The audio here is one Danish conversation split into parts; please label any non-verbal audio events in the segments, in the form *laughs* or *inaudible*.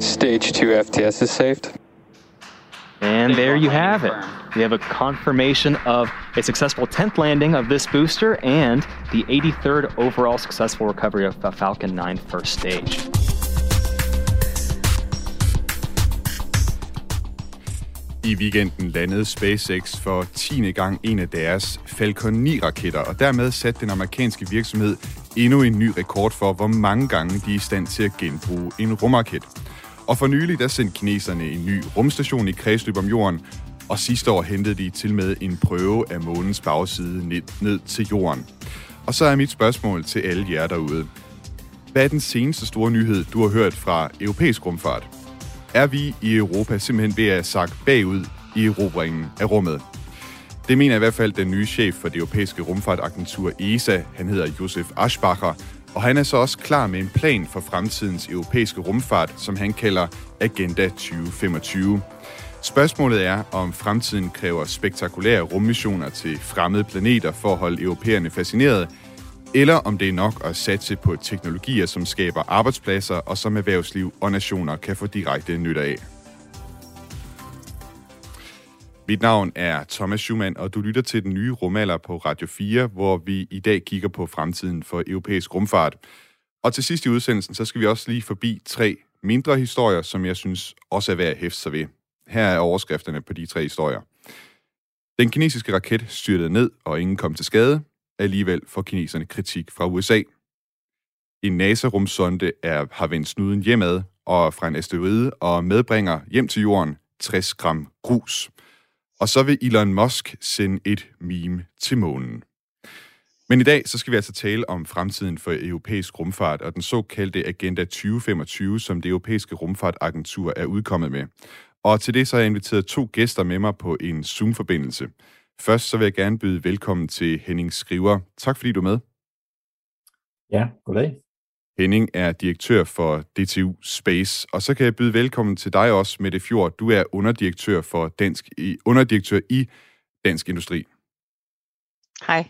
Stage 2 FTS is saved. And there you have it. We have a confirmation of a successful 10th landing of this booster and the 83rd overall successful recovery of Falcon 9 first stage. I weekenden landede SpaceX for 10. gang en af deres Falcon 9-raketter, og dermed satte den amerikanske virksomhed endnu en ny rekord for, hvor mange gange de er i stand til at genbruge en rumraket. Og for nylig, der sendte kineserne en ny rumstation i kredsløb om jorden, og sidste år hentede de til med en prøve af månens bagside ned, ned til jorden. Og så er mit spørgsmål til alle jer derude. Hvad er den seneste store nyhed, du har hørt fra europæisk rumfart? Er vi i Europa simpelthen ved at sakke bagud i erobringen af rummet? Det mener i hvert fald den nye chef for det europæiske rumfartagentur ESA. Han hedder Josef Aschbacher, og han er så også klar med en plan for fremtidens europæiske rumfart, som han kalder Agenda 2025. Spørgsmålet er, om fremtiden kræver spektakulære rummissioner til fremmede planeter for at holde europæerne fascineret, eller om det er nok at satse på teknologier, som skaber arbejdspladser og som erhvervsliv og nationer kan få direkte nytte af. Mit navn er Thomas Schumann, og du lytter til den nye rumalder på Radio 4, hvor vi i dag kigger på fremtiden for europæisk rumfart. Og til sidst i udsendelsen, så skal vi også lige forbi tre mindre historier, som jeg synes også er værd at hæfte sig ved. Her er overskrifterne på de tre historier. Den kinesiske raket styrtede ned, og ingen kom til skade. Alligevel får kineserne kritik fra USA. En NASA-rumsonde er, har vendt snuden hjemad og fra en asteroide og medbringer hjem til jorden 60 gram grus. Og så vil Elon Musk sende et meme til månen. Men i dag så skal vi altså tale om fremtiden for europæisk rumfart og den såkaldte Agenda 2025, som det europæiske rumfartagentur er udkommet med. Og til det så har jeg inviteret to gæster med mig på en Zoom-forbindelse. Først så vil jeg gerne byde velkommen til Henning Skriver. Tak fordi du er med. Ja, goddag. Henning er direktør for DTU Space, og så kan jeg byde velkommen til dig også, Mette Fjord. Du er underdirektør, for dansk, underdirektør i Dansk Industri. Hej.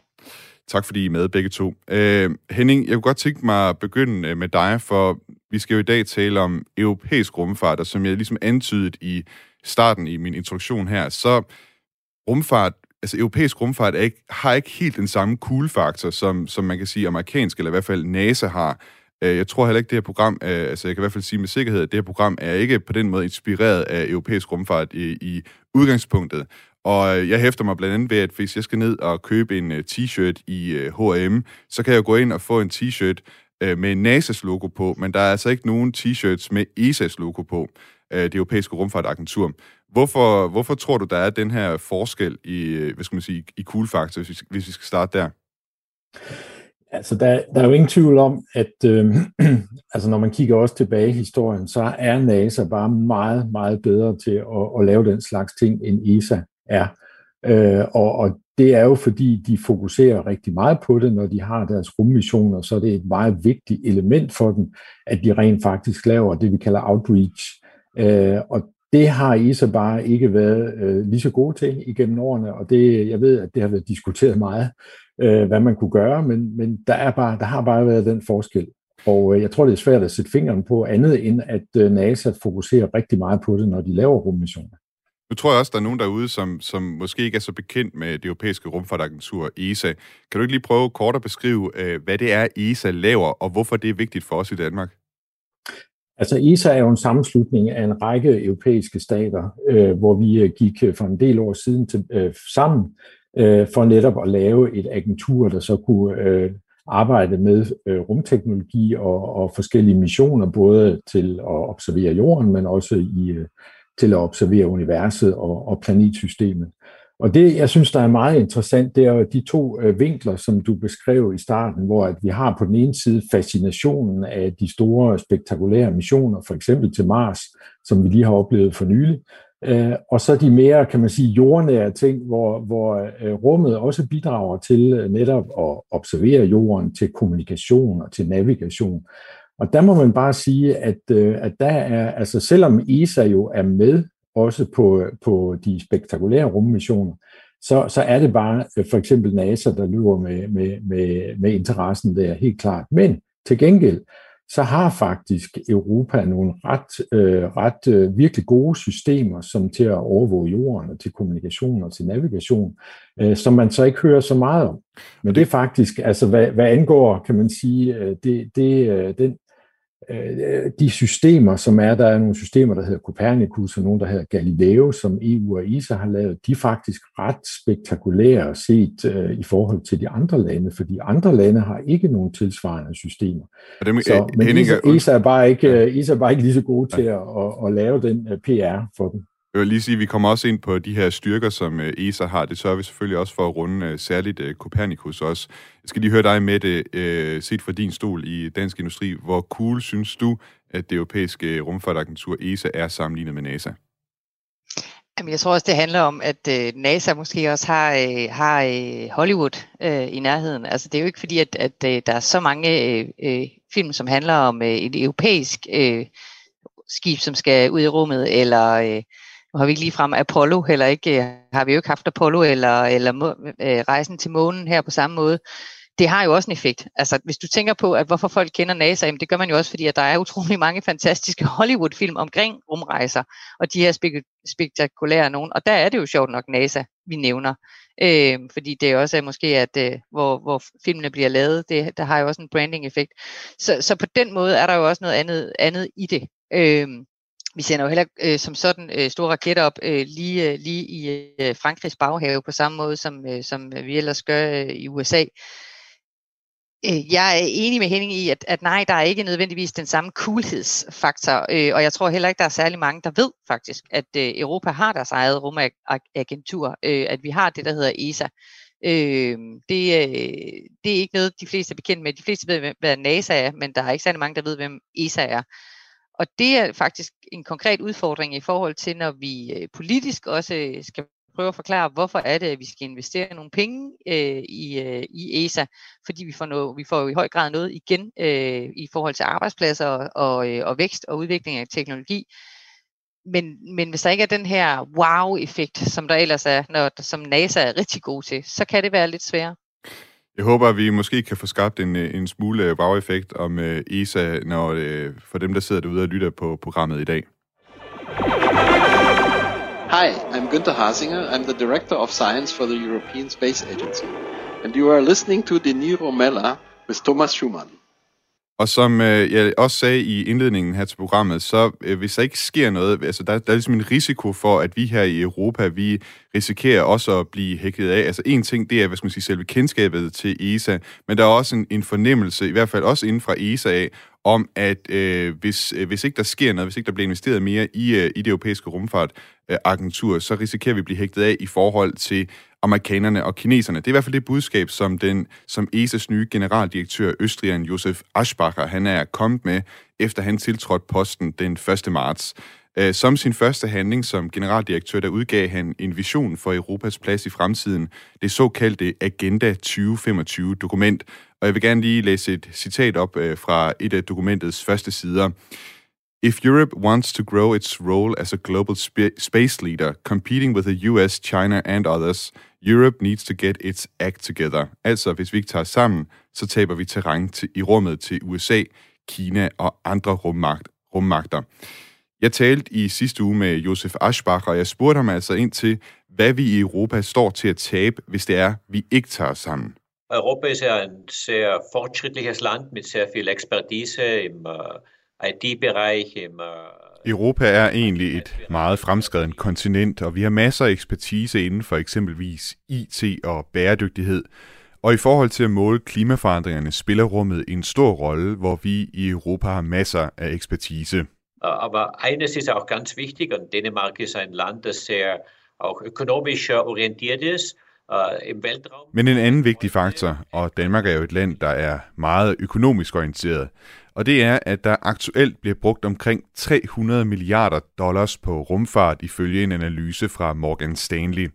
Tak fordi I er med begge to. Uh, Henning, jeg kunne godt tænke mig at begynde med dig, for vi skal jo i dag tale om europæisk rumfart, og som jeg ligesom antydet i starten i min introduktion her, så rumfart, altså europæisk rumfart er ikke, har ikke helt den samme cool-faktor, som, som man kan sige amerikansk, eller i hvert fald NASA har. Øh, jeg tror heller ikke, det her program, altså jeg kan i hvert fald sige med sikkerhed, at det her program er ikke på den måde inspireret af europæisk rumfart i, i udgangspunktet. Og øh, jeg hæfter mig blandt andet ved, at hvis jeg skal ned og købe en øh, t-shirt i øh, H&M, så kan jeg gå ind og få en t-shirt med NASA's logo på, men der er altså ikke nogen t-shirts med ESA's logo på, det europæiske rumfartagentur. Hvorfor, hvorfor tror du, der er den her forskel i, hvad skal man sige, i cool factor, hvis vi, hvis vi skal starte der? Altså, der, der er jo ingen tvivl om, at øh, *clears throat* altså, når man kigger også tilbage i historien, så er NASA bare meget, meget bedre til at, at lave den slags ting, end ESA er. Øh, og, og det er jo fordi, de fokuserer rigtig meget på det, når de har deres rummissioner, så det er et meget vigtigt element for dem, at de rent faktisk laver det, vi kalder outreach. Øh, og det har ESA bare ikke været øh, lige så gode til igennem årene, og det, jeg ved, at det har været diskuteret meget, øh, hvad man kunne gøre, men, men der, er bare, der har bare været den forskel. Og øh, jeg tror, det er svært at sætte fingeren på andet, end at øh, NASA fokuserer rigtig meget på det, når de laver rummissioner. Nu tror jeg også, der er nogen derude, som, som måske ikke er så bekendt med det europæiske rumfartagentur ESA. Kan du ikke lige prøve kort at beskrive, øh, hvad det er, ESA laver, og hvorfor det er vigtigt for os i Danmark? Altså ESA er jo en sammenslutning af en række europæiske stater, øh, hvor vi øh, gik øh, for en del år siden til, øh, sammen øh, for netop at lave et agentur, der så kunne øh, arbejde med øh, rumteknologi og, og forskellige missioner, både til at observere jorden, men også i, øh, til at observere universet og, og planetsystemet. Og det, jeg synes, der er meget interessant, det er de to øh, vinkler, som du beskrev i starten, hvor at vi har på den ene side fascinationen af de store, spektakulære missioner, for eksempel til Mars, som vi lige har oplevet for nylig, øh, og så de mere, kan man sige, jordnære ting, hvor, hvor øh, rummet også bidrager til netop at observere jorden, til kommunikation og til navigation. Og der må man bare sige, at, at der er, altså selvom ESA jo er med også på, på de spektakulære rummissioner, så, så er det bare øh, for eksempel NASA, der lyver med, med, med, med interessen der, helt klart. Men til gengæld, så har faktisk Europa nogle ret, øh, ret øh, virkelig gode systemer, som til at overvåge jorden og til kommunikation og til navigation, øh, som man så ikke hører så meget om. Men det er faktisk, altså hvad, hvad angår, kan man sige, øh, det, det, øh, den, de systemer, som er, der er nogle systemer, der hedder Copernicus, og nogle, der hedder Galileo, som EU og ESA har lavet, de er faktisk ret spektakulære set uh, i forhold til de andre lande, fordi andre lande har ikke nogen tilsvarende systemer. Og dem, så, men Henning, ESA, ESA, er bare ikke, ja. ESA er bare ikke lige så gode til at, at, at lave den PR for dem. Jeg vil lige sige, at vi kommer også ind på de her styrker, som øh, ESA har. Det sørger vi selvfølgelig også for at runde øh, særligt øh, Copernicus også. Jeg skal lige høre dig med det, set fra din stol i Dansk Industri. Hvor cool synes du, at det europæiske rumfartagentur ESA er sammenlignet med NASA? Jamen, jeg tror også, det handler om, at NASA måske også har, har Hollywood i nærheden. Altså, det er jo ikke fordi, at, at der er så mange film, som handler om et europæisk skib, som skal ud i rummet, eller øh, har vi ikke lige frem Apollo, heller ikke, øh, har vi jo ikke haft Apollo eller, eller øh, rejsen til månen her på samme måde. Det har jo også en effekt. Altså, hvis du tænker på, at hvorfor folk kender NASA, jamen, det gør man jo også, fordi at der er utrolig *laughs* mange fantastiske Hollywood-film omkring rumrejser, og de her spek- spektakulære nogen. Og der er det jo sjovt nok NASA, vi nævner. Øh, fordi det også er måske, at øh, hvor, hvor filmene bliver lavet, det, der har jo også en branding-effekt. Så, så på den måde er der jo også noget andet, andet i det. Øh, vi sender jo heller øh, som sådan øh, store raketter op øh, lige, øh, lige i øh, Frankrigs baghave på samme måde, som, øh, som vi ellers gør øh, i USA. Øh, jeg er enig med Henning i, at, at nej, der er ikke nødvendigvis den samme coolhedsfaktor, øh, og jeg tror heller ikke, der er særlig mange, der ved faktisk, at øh, Europa har deres eget rumagentur, øh, at vi har det, der hedder ESA. Øh, det, øh, det er ikke noget, de fleste er bekendt med. De fleste ved, hvad NASA er, men der er ikke særlig mange, der ved, hvem ESA er. Og det er faktisk en konkret udfordring i forhold til, når vi øh, politisk også øh, skal prøve at forklare, hvorfor er det, at vi skal investere nogle penge øh, i, øh, i ESA, fordi vi får, noget, vi får jo i høj grad noget igen øh, i forhold til arbejdspladser og, og, øh, og vækst og udvikling af teknologi. Men, men hvis der ikke er den her wow-effekt, som der ellers er, når, som NASA er rigtig god til, så kan det være lidt sværere. Jeg håber, at vi måske kan få skabt en, øh, en smule wow-effekt om øh, ESA, når, øh, for dem, der sidder derude og lytter på programmet i dag. Hi, I'm Günther Hasinger. I'm the Director of Science for the European Space Agency. And you are listening to De Niro Mella with Thomas Schumann. Og som øh, jeg også sagde i indledningen her til programmet, så øh, hvis der ikke sker noget, altså der, der er ligesom en risiko for, at vi her i Europa, vi risikerer også at blive hækket af. Altså en ting, det er, hvad skal man sige, selve kendskabet til ESA, men der er også en, en fornemmelse, i hvert fald også inden fra ESA af, om, at øh, hvis, øh, hvis ikke der sker noget, hvis ikke der bliver investeret mere i, øh, i det europæiske Øh, agentur, så risikerer vi at blive hægtet af i forhold til amerikanerne og kineserne. Det er i hvert fald det budskab, som, den, som ESA's nye generaldirektør, østrigeren Josef Aschbacher, han er kommet med, efter han tiltrådte posten den 1. marts. Øh, som sin første handling som generaldirektør, der udgav han en vision for Europas plads i fremtiden, det såkaldte Agenda 2025-dokument. Og jeg vil gerne lige læse et citat op øh, fra et af dokumentets første sider. If Europe wants to grow its role as a global sp- space leader, competing with the US, China and others, Europe needs to get its act together. Altså, hvis vi ikke tager sammen, så taber vi terræn til, i rummet til USA, Kina og andre rummagt, rummagter. Jeg talte i sidste uge med Josef Aschbach, og jeg spurgte ham altså ind til, hvad vi i Europa står til at tabe, hvis det er, vi ikke tager sammen. Europa ist ja ein sehr fortschrittliches Land mit sehr viel Expertise im im äh, Europa er egentlig et meget fremskreden kontinent, og vi har masser af ekspertise inden for eksempelvis IT og bæredygtighed. Og i forhold til at måle klimaforandringerne spiller rummet en stor rolle, hvor vi i Europa har masser af ekspertise. Aber eines ist auch ganz wichtig, und Dänemark ist ein Land, das sehr auch ökonomisch orientiert ist. Øh, Men en anden vigtig faktor, og Danmark er jo et land, der er meget økonomisk orienteret, og det er, at der aktuelt bliver brugt omkring 300 milliarder dollars på rumfart ifølge en analyse fra Morgan Stanley.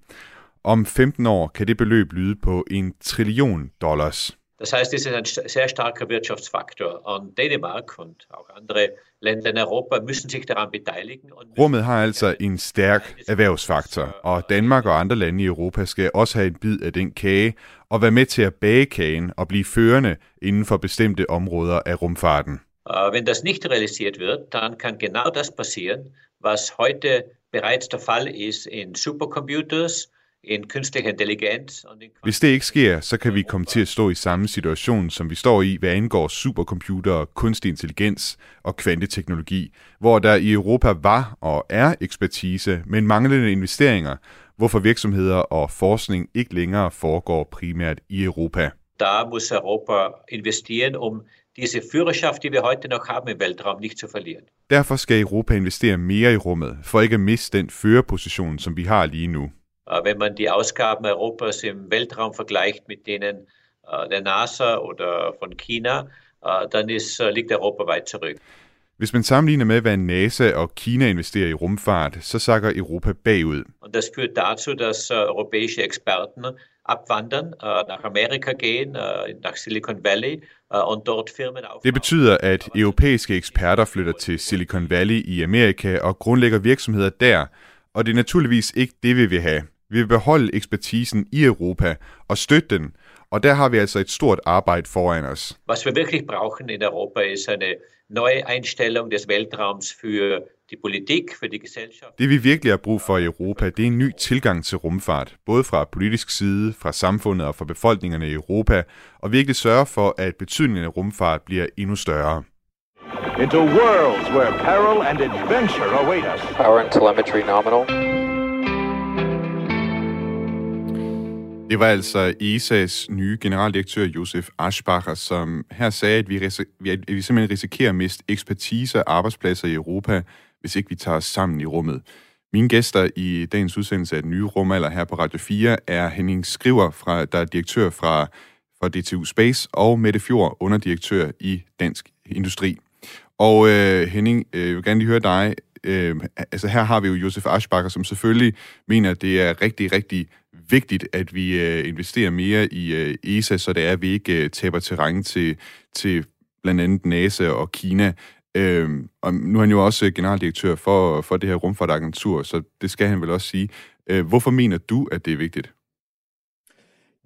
Om 15 år kan det beløb lyde på en trillion dollars. Das heißt, es ist ein sehr starker Wirtschaftsfaktor. Und Dänemark und auch andere Rummet har altså en stærk erhvervsfaktor, og Danmark og andre lande i Europa skal også have en bid af den kage og være med til at bage kagen og blive førende inden for bestemte områder af rumfarten. Wenn das nicht realisiert wird, dann kann genau das passieren, was heute bereits der Fall ist in Supercomputers, in kunstig intelligens. Hvis det ikke sker, så kan vi komme til at stå i samme situation, som vi står i, hvad angår supercomputere, kunstig intelligens og kvanteteknologi, hvor der i Europa var og er ekspertise, men manglende investeringer, hvorfor virksomheder og forskning ikke længere foregår primært i Europa. Da muss Europa investieren, um diese Führerschaft, die wir heute noch haben im Weltraum, nicht zu verlieren. Derfor skal Europa investere mere i rummet, for ikke at miste den førerposition, som vi har lige nu. Wenn man die Ausgaben Europas im Weltraum vergleicht mit denen der NASA oder von China, dann ist, liegt Europa weit zurück. Hvis man sammenligner med, hvad NASA og Kina investerer i rumfart, så sakker Europa bagud. Und das führt dazu, dass europäische Experten abwandern, nach Amerika gehen, nach Silicon Valley und dort Firmen aufbauen. Det betyder, at europæiske eksperter flytter til Silicon Valley i Amerika og grundlægger virksomheder der, og det er naturligvis ikke det, vi vil have. Vi vil beholde ekspertisen i Europa og støtte den, og der har vi altså et stort arbejde foran os. Was wir wirklich brauchen in Europa ist eine neue Einstellung des Weltraums für die Politik, für die Gesellschaft. Det vi virkelig har brug for i Europa, det er en ny tilgang til rumfart, både fra politisk side, fra samfundet og fra befolkningerne i Europa, og virkelig sørge for, at betydningen af rumfart bliver endnu større. Into worlds where peril and adventure await us. Power and telemetry nominal. Det var altså ESA's nye generaldirektør Josef Aschbacher, som her sagde, at vi, ris- at vi simpelthen risikerer at miste ekspertise og arbejdspladser i Europa, hvis ikke vi tager os sammen i rummet. Mine gæster i dagens udsendelse af den nye rumalder her på Radio 4 er Henning Skriver, fra, der er direktør fra, fra DTU Space, og Mette Fjord, underdirektør i Dansk Industri. Og øh, Henning, øh, jeg vil gerne lige høre dig. Øh, altså her har vi jo Josef Aschbacher, som selvfølgelig mener, at det er rigtig, rigtig vigtigt, at vi øh, investerer mere i øh, ESA, så det er, at vi ikke øh, taber terræn til, til blandt andet NASA og Kina. Øh, og nu er han jo også øh, generaldirektør for, for det her rumfartagentur, så det skal han vel også sige. Øh, hvorfor mener du, at det er vigtigt?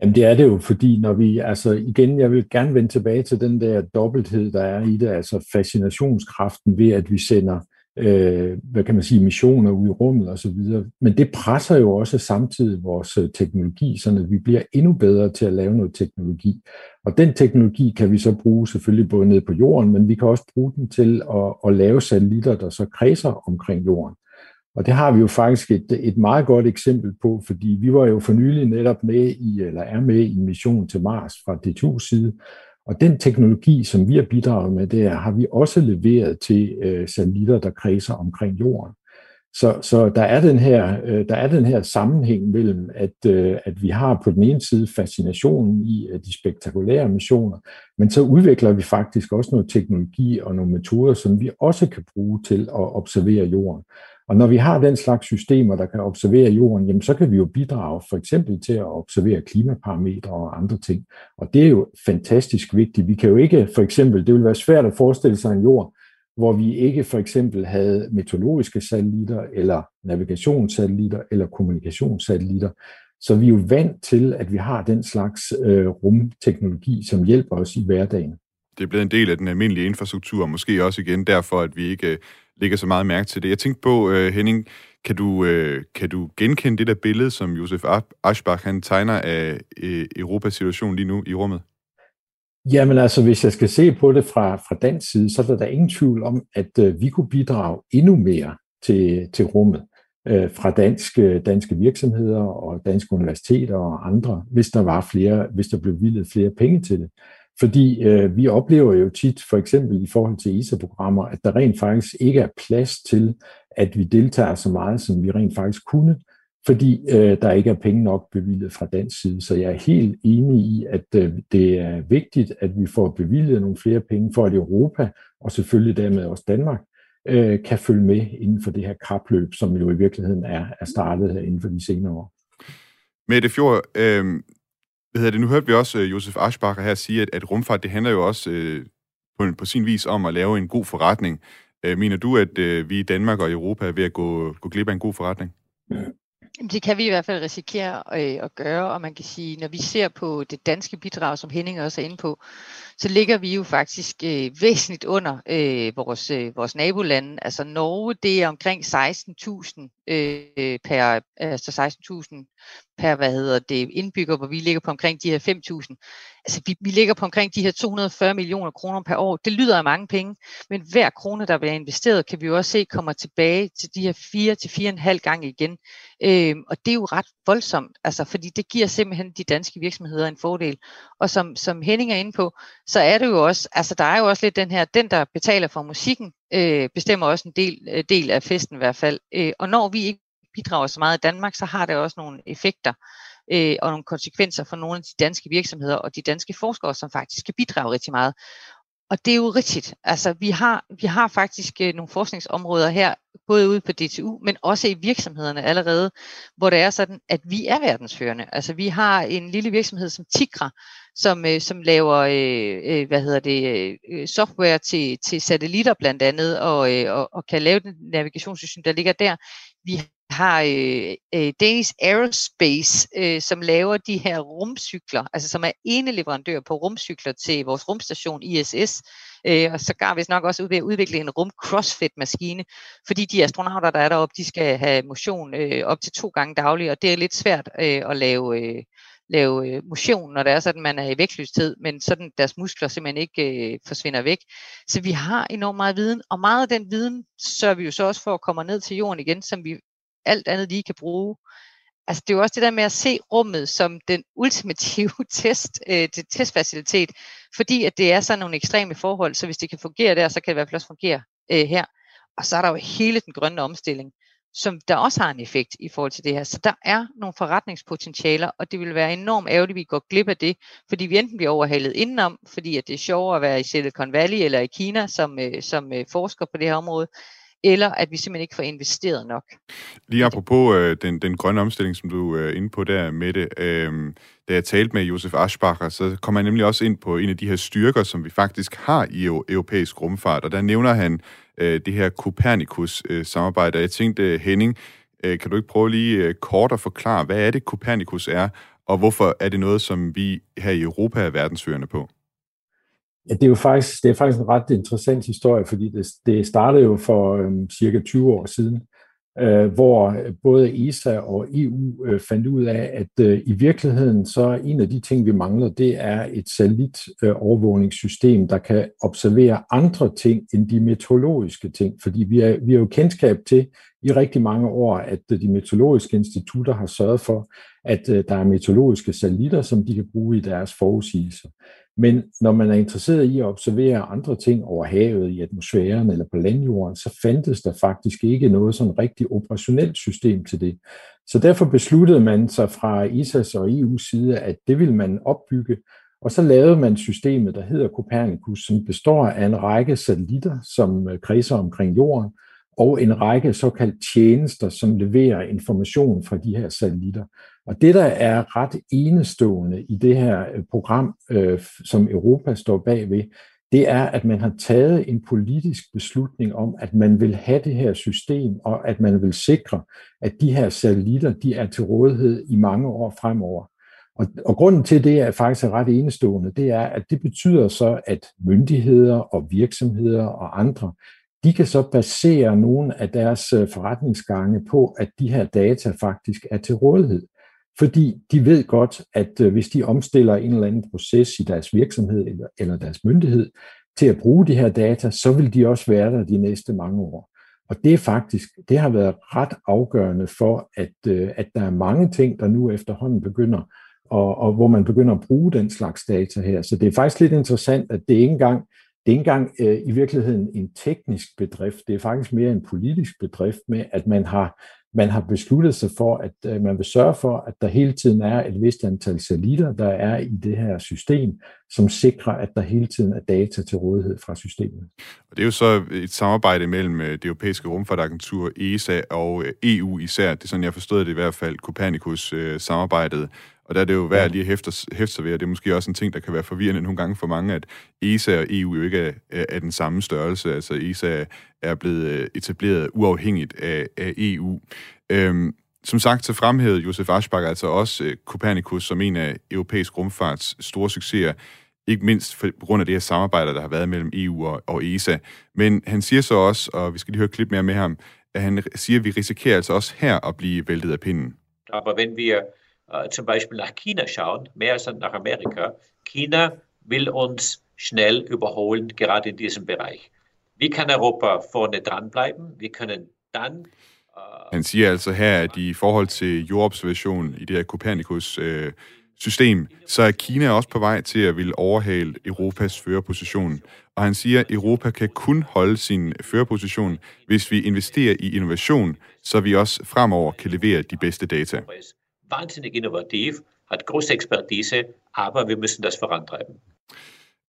Jamen det er det jo, fordi når vi, altså igen, jeg vil gerne vende tilbage til den der dobbelthed, der er i det, altså fascinationskraften ved, at vi sender, øh, hvad kan man sige, missioner ud i rummet og så videre. Men det presser jo også samtidig vores øh, teknologi, så vi bliver endnu bedre til at lave noget teknologi. Og den teknologi kan vi så bruge selvfølgelig både nede på jorden, men vi kan også bruge den til at, at lave satellitter, der så kredser omkring jorden. Og det har vi jo faktisk et, et meget godt eksempel på, fordi vi var jo for nylig netop med i, eller er med i en mission til Mars fra D2's side. Og den teknologi, som vi har bidraget med der, har vi også leveret til øh, satellitter, der kredser omkring jorden. Så, så der, er den her, øh, der er den her sammenhæng mellem, at, øh, at vi har på den ene side fascinationen i øh, de spektakulære missioner, men så udvikler vi faktisk også noget teknologi og nogle metoder, som vi også kan bruge til at observere jorden. Og når vi har den slags systemer, der kan observere jorden, jamen så kan vi jo bidrage for eksempel til at observere klimaparametre og andre ting. Og det er jo fantastisk vigtigt. Vi kan jo ikke for eksempel, det vil være svært at forestille sig en jord, hvor vi ikke for eksempel havde meteorologiske satellitter, eller navigationssatellitter, eller kommunikationssatellitter. Så vi er jo vant til, at vi har den slags øh, rumteknologi, som hjælper os i hverdagen. Det er blevet en del af den almindelige infrastruktur, og måske også igen derfor, at vi ikke lægger så meget mærke til det. Jeg tænkte på, øh, Henning, kan du, øh, kan du genkende det der billede, som Josef Aschbach han tegner af øh, Europas situation lige nu i rummet? Jamen altså, hvis jeg skal se på det fra, fra dansk side, så er der da ingen tvivl om, at øh, vi kunne bidrage endnu mere til, til rummet øh, fra danske, øh, danske virksomheder og danske universiteter og andre, hvis der var flere, hvis der blev vildt flere penge til det. Fordi øh, vi oplever jo tit, for eksempel i forhold til ISA-programmer, at der rent faktisk ikke er plads til, at vi deltager så meget, som vi rent faktisk kunne, fordi øh, der ikke er penge nok bevilget fra dansk side. Så jeg er helt enig i, at øh, det er vigtigt, at vi får bevilget nogle flere penge for, at Europa, og selvfølgelig dermed også Danmark, øh, kan følge med inden for det her kapløb, som jo i virkeligheden er, er startet her inden for de senere år. Mette Fjord, øh, hvad hedder det, nu hørte vi også øh, Josef Aschbacher her sige, at, at rumfart, det handler jo også øh, på, på sin vis om at lave en god forretning. Øh, mener du, at øh, vi i Danmark og Europa er ved at gå, gå glip af en god forretning? Det kan vi i hvert fald risikere øh, at gøre, og man kan sige, når vi ser på det danske bidrag, som Henning også er inde på, så ligger vi jo faktisk øh, væsentligt under øh, vores, øh, vores nabolande. Altså Norge, det er omkring 16.000 øh, per, altså 16.000 per, hvad hedder det, indbygger, hvor vi ligger på omkring de her 5.000. Altså vi, vi ligger på omkring de her 240 millioner kroner per år. Det lyder af mange penge, men hver krone, der bliver investeret, kan vi jo også se kommer tilbage til de her 4 til 4,5 gange igen. Øh, og det er jo ret voldsomt, altså, fordi det giver simpelthen de danske virksomheder en fordel. Og som, som Henning er inde på, så er det jo også, altså der er jo også lidt den her, den der betaler for musikken, øh, bestemmer også en del, øh, del af festen i hvert fald. Øh, og når vi ikke bidrager så meget i Danmark, så har det også nogle effekter øh, og nogle konsekvenser for nogle af de danske virksomheder og de danske forskere, som faktisk kan bidrage rigtig meget. Og det er jo rigtigt. Altså, vi har, vi har faktisk øh, nogle forskningsområder her, både ude på DTU, men også i virksomhederne allerede, hvor det er sådan, at vi er verdensførende. Altså, vi har en lille virksomhed som Tigra, som, øh, som laver øh, øh, hvad hedder det, øh, software til, til satellitter blandt andet, og, øh, og, og kan lave den navigationssystem, der ligger der. Vi har øh, øh, Danish Aerospace, øh, som laver de her rumcykler, altså som er ene leverandør på rumcykler til vores rumstation ISS, øh, og så gar vi nok også ud ved at udvikle en rum CrossFit-maskine, fordi de astronauter, der er deroppe, de skal have motion øh, op til to gange dagligt, og det er lidt svært øh, at lave, øh, lave øh, motion, når det er sådan, man er i vægtløshed, men sådan deres muskler simpelthen ikke øh, forsvinder væk. Så vi har enormt meget viden, og meget af den viden sørger vi jo så også for at komme ned til jorden igen, som vi alt andet lige kan bruge. Altså det er jo også det der med at se rummet som den *laughs* ultimative test, øh, det testfacilitet, fordi at det er sådan nogle ekstreme forhold, så hvis det kan fungere der, så kan det i hvert fald også fungere øh, her. Og så er der jo hele den grønne omstilling, som der også har en effekt i forhold til det her. Så der er nogle forretningspotentialer, og det vil være enormt ærgerligt, at vi går glip af det, fordi vi enten bliver overhalet indenom, fordi at det er sjovere at være i Silicon Valley eller i Kina som, øh, som øh, forsker på det her område, eller at vi simpelthen ikke får investeret nok. Lige apropos øh, den, den grønne omstilling, som du er inde på der, med det. Øh, da jeg talte med Josef Aschbacher, så kom han nemlig også ind på en af de her styrker, som vi faktisk har i europæisk rumfart, og der nævner han øh, det her Copernicus-samarbejde. Øh, jeg tænkte, Henning, øh, kan du ikke prøve lige øh, kort at forklare, hvad er det Copernicus er, og hvorfor er det noget, som vi her i Europa er verdensførende på? Ja, det er jo faktisk, det er faktisk en ret interessant historie, fordi det, det startede jo for øhm, cirka 20 år siden, øh, hvor øh, både ESA og EU øh, fandt ud af, at øh, i virkeligheden så en af de ting, vi mangler, det er et satellit øh, overvågningssystem, der kan observere andre ting end de meteorologiske ting, fordi vi, er, vi har jo kendskab til i rigtig mange år, at øh, de meteorologiske institutter har sørget for, at øh, der er meteorologiske satellitter, som de kan bruge i deres forudsigelser. Men når man er interesseret i at observere andre ting over havet, i atmosfæren eller på landjorden, så fandtes der faktisk ikke noget sådan rigtig operationelt system til det. Så derfor besluttede man sig fra ISAs og EU's side, at det ville man opbygge, og så lavede man systemet, der hedder Copernicus, som består af en række satellitter, som øh, kredser omkring jorden, og en række såkaldt tjenester, som leverer information fra de her satellitter. Og det, der er ret enestående i det her øh, program, øh, som Europa står bagved, det er, at man har taget en politisk beslutning om, at man vil have det her system, og at man vil sikre, at de her satellitter, de er til rådighed i mange år fremover. Og, og grunden til det er faktisk er ret enestående, det er, at det betyder så, at myndigheder og virksomheder og andre, de kan så basere nogle af deres øh, forretningsgange på, at de her data faktisk er til rådighed. Fordi de ved godt, at øh, hvis de omstiller en eller anden proces i deres virksomhed eller, eller deres myndighed til at bruge de her data, så vil de også være der de næste mange år. Og det er faktisk, det har været ret afgørende for, at, øh, at der er mange ting, der nu efterhånden begynder, og, og hvor man begynder at bruge den slags data her. Så det er faktisk lidt interessant, at det ikke engang det er ikke engang øh, i virkeligheden en teknisk bedrift, det er faktisk mere en politisk bedrift med, at man har, man har besluttet sig for, at øh, man vil sørge for, at der hele tiden er et vist antal satellitter, der er i det her system, som sikrer, at der hele tiden er data til rådighed fra systemet. Og det er jo så et samarbejde mellem øh, det europæiske rumfartagentur, ESA og øh, EU især. Det er sådan, jeg forstod det i hvert fald, Copernicus-samarbejdet. Øh, og der er det jo værd lige at hæfte, hæfte sig ved, og det er måske også en ting, der kan være forvirrende nogle gange for mange, at ESA og EU jo ikke er, er, er den samme størrelse. Altså ESA er blevet øh, etableret uafhængigt af, af EU. Øhm, som sagt, så fremhævede Josef Aschbach altså også øh, Copernicus som en af europæisk rumfarts store succeser. ikke mindst for, på grund af det her samarbejde, der har været mellem EU og, og ESA. Men han siger så også, og vi skal lige høre klip mere med ham, at han siger, at vi risikerer altså også her at blive væltet af pinden. Aber wenn wir äh, zum Beispiel nach China schauen, mehr als nach Amerika, China will uns schnell überholen, gerade in diesem Bereich. Wie kann Europa vorne dranbleiben? Wir können dann Han siger altså her, at i forhold til jordobservation i det her Copernicus øh, system, så er Kina også på vej til at ville overhale Europas førerposition. Og han siger, at Europa kan kun holde sin førerposition, hvis vi investerer i innovation, så vi også fremover kan levere de bedste data. wahnsinnig innovativ, hat große Expertise, aber wir müssen das vorantreiben.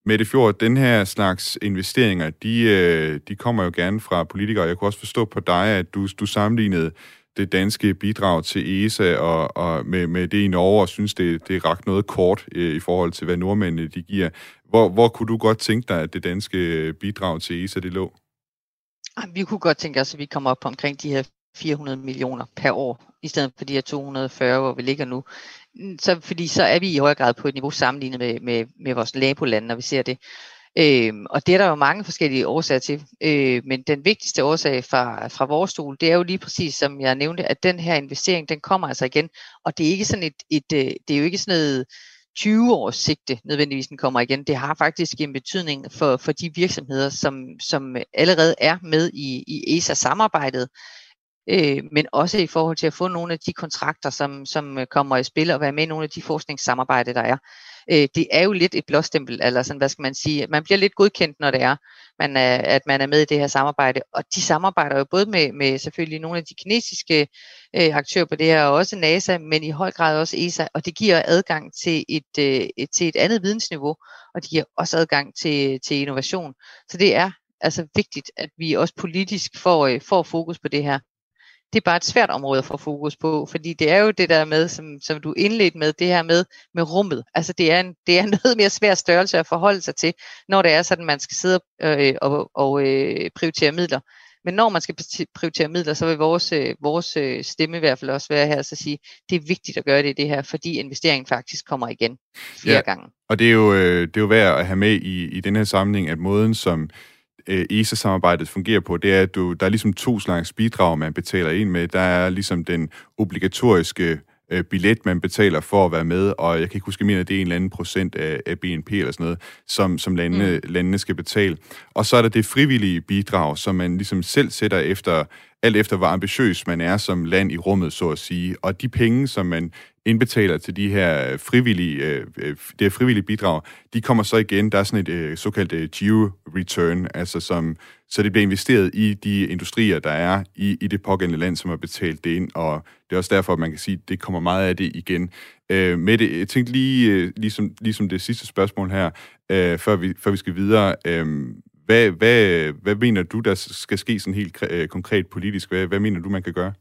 Mette Fjord, den her slags investeringer, de, øh, de kommer jo gerne fra politikere. Jeg kunne også forstå på dig, at du, du sammenlignede det danske bidrag til ESA og, og med, med det i Norge, og synes, det, det er ret noget kort øh, i forhold til, hvad nordmændene de giver. Hvor, hvor kunne du godt tænke dig, at det danske bidrag til ESA det lå? Vi kunne godt tænke os, at vi kommer op på omkring de her 400 millioner per år, i stedet for de her 240, hvor vi ligger nu. Så, fordi så er vi i højere grad på et niveau sammenlignet med, med, med vores nabolande, når vi ser det. Øhm, og det er der jo mange forskellige årsager til, øh, men den vigtigste årsag fra, fra vores stol, det er jo lige præcis, som jeg nævnte, at den her investering, den kommer altså igen, og det er ikke sådan et, et øh, det er jo ikke sådan noget 20 års sigte, nødvendigvis den kommer igen. Det har faktisk en betydning for, for de virksomheder, som, som allerede er med i, i ESA-samarbejdet, øh, men også i forhold til at få nogle af de kontrakter, som, som øh, kommer i spil, og være med i nogle af de forskningssamarbejder, der er. Øh, det er jo lidt et blåstempel, eller sådan, hvad skal man sige, man bliver lidt godkendt, når det er, man er, at man er med i det her samarbejde, og de samarbejder jo både med, med selvfølgelig nogle af de kinesiske øh, aktører på det her, og også NASA, men i høj grad også ESA, og det giver adgang til et, øh, et, til et andet vidensniveau, og det giver også adgang til, til innovation. Så det er altså vigtigt, at vi også politisk får, øh, får fokus på det her det er bare et svært område at få fokus på, fordi det er jo det der med, som, som du indledte med, det her med, med rummet. Altså det er, en, det er *laughs* noget mere svær størrelse at forholde sig til, når det er sådan, man skal sidde øh, og, og øh, prioritere midler. Men når man skal prioritere midler, så vil vores, øh, vores øh, stemme i hvert fald også være her, så sige, det er vigtigt at gøre det i det her, fordi investeringen faktisk kommer igen flere ja, gange. Og det er, jo, øh, det er jo værd at have med i, i den her sammenhæng, at måden, som øh, ESA-samarbejdet fungerer på, det er, at du, der er ligesom to slags bidrag, man betaler ind med. Der er ligesom den obligatoriske øh, billet, man betaler for at være med, og jeg kan ikke huske, mere, at det er en eller anden procent af, af BNP eller sådan noget, som, som landene, mm. landene skal betale. Og så er der det frivillige bidrag, som man ligesom selv sætter efter, alt efter hvor ambitiøs man er som land i rummet, så at sige. Og de penge, som man indbetaler til de her frivillige, øh, øh det her frivillige bidrag, de kommer så igen, der er sådan et øh, såkaldt øh, geo-return, altså som, så det bliver investeret i de industrier, der er i, i det pågældende land, som har betalt det ind, og det er også derfor, at man kan sige, at det kommer meget af det igen. Øh, med det, jeg tænkte lige, øh, ligesom, ligesom det sidste spørgsmål her, øh, før, vi, før vi skal videre, øh, hvad, hvad, hvad mener du, der skal ske sådan helt øh, konkret politisk? Hvad, hvad mener du, man kan gøre?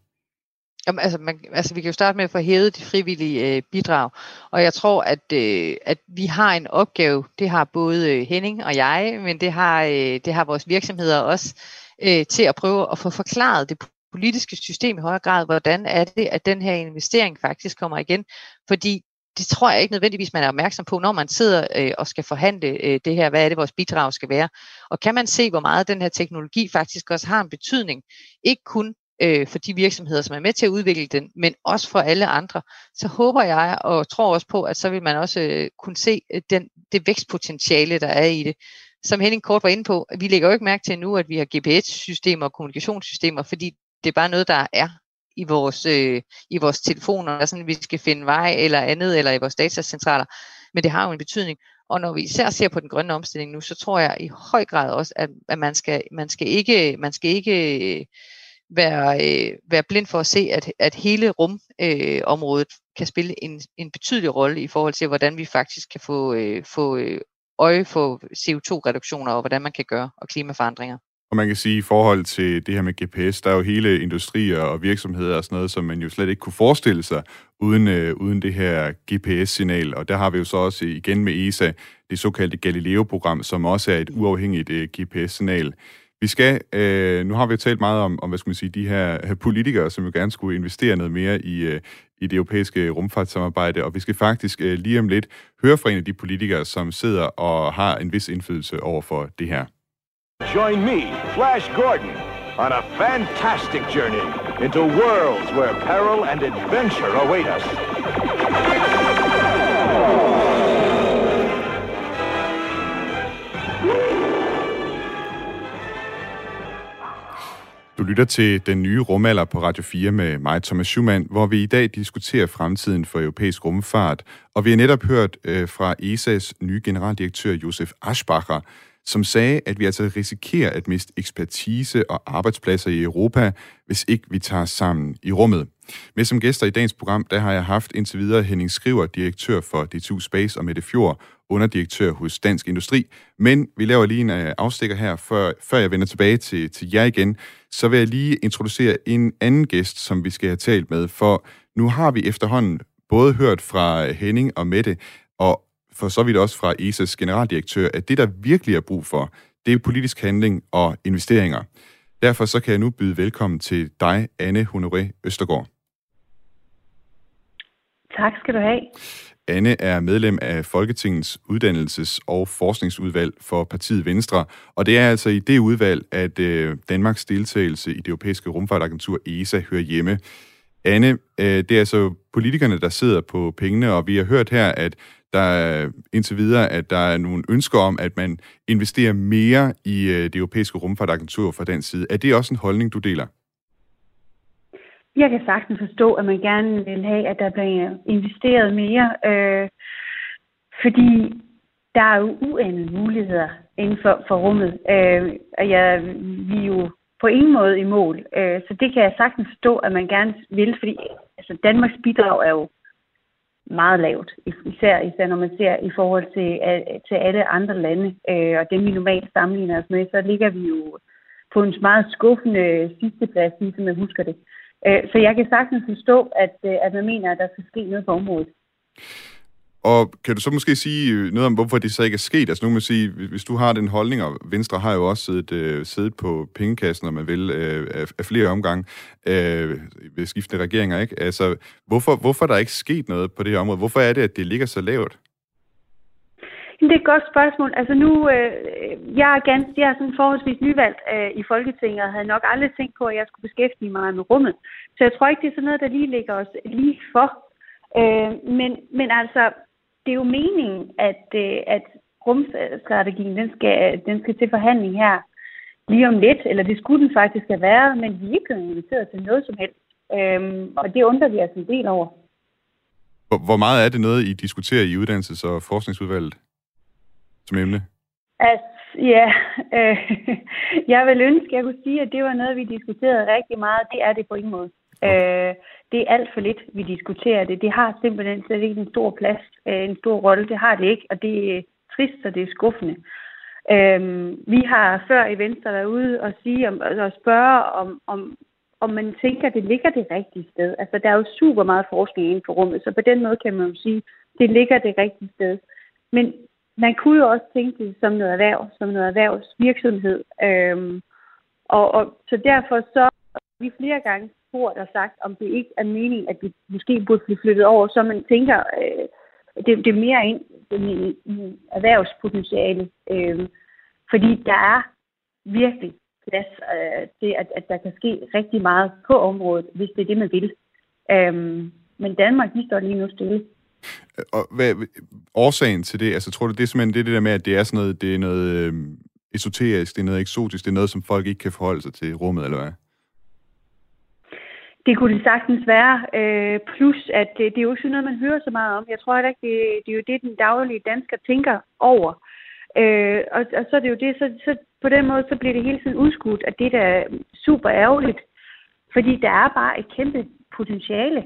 Jamen, altså, man, altså, vi kan jo starte med at få hævet de frivillige øh, bidrag, og jeg tror, at, øh, at vi har en opgave, det har både øh, Henning og jeg, men det har, øh, det har vores virksomheder også, øh, til at prøve at få forklaret det politiske system i højere grad, hvordan er det, at den her investering faktisk kommer igen, fordi det tror jeg ikke nødvendigvis, man er opmærksom på, når man sidder øh, og skal forhandle øh, det her, hvad er det, vores bidrag skal være. Og kan man se, hvor meget den her teknologi faktisk også har en betydning, ikke kun øh, for de virksomheder, som er med til at udvikle den, men også for alle andre, så håber jeg og tror også på, at så vil man også øh, kunne se øh, den, det vækstpotentiale, der er i det. Som Henning Kort var inde på, vi lægger jo ikke mærke til nu, at vi har GPS-systemer og kommunikationssystemer, fordi det er bare noget, der er i vores, øh, i vores telefoner, eller sådan vi skal finde vej eller andet, eller i vores datacentraler. Men det har jo en betydning. Og når vi især ser på den grønne omstilling nu, så tror jeg i høj grad også, at, at man, skal, man skal ikke, man skal ikke øh, være, øh, være blind for at se, at, at hele rumområdet øh, kan spille en, en betydelig rolle i forhold til, hvordan vi faktisk kan få, øh, få øh, øje for CO2-reduktioner og hvordan man kan gøre, og klimaforandringer. Og man kan sige, i forhold til det her med GPS, der er jo hele industrier og virksomheder og sådan noget, som man jo slet ikke kunne forestille sig uden, øh, uden det her GPS-signal. Og der har vi jo så også igen med ESA det såkaldte Galileo-program, som også er et uafhængigt øh, GPS-signal. Vi skal, øh, nu har vi jo talt meget om, om, hvad skal man sige, de her politikere, som jo gerne skulle investere noget mere i, øh, i det europæiske rumfartssamarbejde, og vi skal faktisk øh, lige om lidt høre fra en af de politikere, som sidder og har en vis indflydelse over for det her. Join me, Flash Gordon, on a fantastic journey into worlds where peril and adventure await us. Du lytter til den nye rumalder på Radio 4 med mig, Thomas Schumann, hvor vi i dag diskuterer fremtiden for europæisk rumfart. Og vi har netop hørt øh, fra ESA's nye generaldirektør Josef Aschbacher, som sagde, at vi altså risikerer at miste ekspertise og arbejdspladser i Europa, hvis ikke vi tager sammen i rummet. Med som gæster i dagens program, der har jeg haft indtil videre Henning Skriver, direktør for DTU Space, og Mette Fjord, underdirektør hos Dansk Industri. Men vi laver lige en øh, afstikker her, før, før jeg vender tilbage til, til jer igen. Så vil jeg lige introducere en anden gæst, som vi skal have talt med, for nu har vi efterhånden både hørt fra øh, Henning og Mette, og for så vidt også fra ESA's generaldirektør, at det, der virkelig er brug for, det er politisk handling og investeringer. Derfor så kan jeg nu byde velkommen til dig, Anne Honoré Østergaard. Tak skal du have. Anne er medlem af Folketingets uddannelses- og forskningsudvalg for partiet Venstre, og det er altså i det udvalg, at øh, Danmarks deltagelse i det europæiske rumfartagentur ESA hører hjemme. Anne, øh, det er altså politikerne, der sidder på pengene, og vi har hørt her, at der er indtil videre, at der er nogle ønsker om, at man investerer mere i øh, det europæiske rumfartagentur fra den side. Er det også en holdning, du deler? Jeg kan sagtens forstå, at man gerne vil have, at der bliver investeret mere, øh, fordi der er jo uendelige muligheder inden for, for rummet. Øh, og jeg, vi er jo på ingen måde i mål, øh, så det kan jeg sagtens forstå, at man gerne vil, fordi altså, Danmarks bidrag er jo meget lavt, især, især når man ser i forhold til, til alle andre lande, øh, og dem vi normalt sammenligner os med, så ligger vi jo på en meget skuffende sidsteplads, ligesom jeg husker det. Øh, Øh, så jeg kan sagtens forstå, at, øh, at man mener, at der skal ske noget på området. Og kan du så måske sige øh, noget om, hvorfor det så ikke er sket? Altså nu må sige, hvis du har den holdning, og Venstre har jo også siddet, øh, siddet på pengekassen, når man vil, øh, af, af flere omgange øh, ved skiftende regeringer, ikke? Altså, hvorfor, hvorfor er der ikke sket noget på det her område? Hvorfor er det, at det ligger så lavt? Det er et godt spørgsmål. Altså nu, øh, jeg er ganske, jeg er sådan forholdsvis nyvalgt øh, i Folketinget, og havde nok aldrig tænkt på, at jeg skulle beskæftige mig med rummet. Så jeg tror ikke, det er sådan noget, der lige ligger os lige for. Øh, men, men altså, det er jo meningen, at, øh, at rumstrategien, den skal, den skal til forhandling her lige om lidt, eller det skulle den faktisk have været, men vi er ikke inviteret til noget som helst. Øhm, og det undrer vi os en del over. Hvor, hvor meget er det noget, I diskuterer i uddannelses- og forskningsudvalget som emne? Altså, ja, øh, *laughs* jeg vil ønske, at jeg kunne sige, at det var noget, vi diskuterede rigtig meget. Det er det på ingen måde. Okay. Øh, det er alt for lidt, vi diskuterer det. Det har simpelthen slet ikke en stor plads, øh, en stor rolle. Det har det ikke, og det er trist, og det er skuffende. Øhm, vi har før i Venstre været ude og sige om, og spørge, om, om, om man tænker, at det ligger det rigtige sted. Altså, der er jo super meget forskning inden for rummet, så på den måde kan man jo sige, at det ligger det rigtige sted. Men man kunne jo også tænke det som noget erhverv, som noget erhvervsvirksomhed. Øhm, og, og så derfor så har vi flere gange spurgt og sagt, om det ikke er meningen, at vi måske burde blive flyttet over, så man tænker, øh, det, det er mere ind i, i erhvervspotentiale. Øh, fordi der er virkelig plads øh, til, at, at der kan ske rigtig meget på området, hvis det er det, man vil. Øh, men Danmark, de står lige nu stille. Og hvad, årsagen til det, altså tror du, det er simpelthen det, det der med, at det er sådan noget, det er noget øh, esoterisk, det er noget eksotisk, det er noget, som folk ikke kan forholde sig til rummet, eller hvad? Det kunne det sagtens være. Øh, plus, at det, det er jo ikke sådan noget, man hører så meget om. Jeg tror heller ikke, det, det er jo det, den daglige dansker tænker over. Øh, og, og så er det jo det, så, så på den måde, så bliver det hele tiden udskudt, at det der er super ærgerligt. Fordi der er bare et kæmpe potentiale.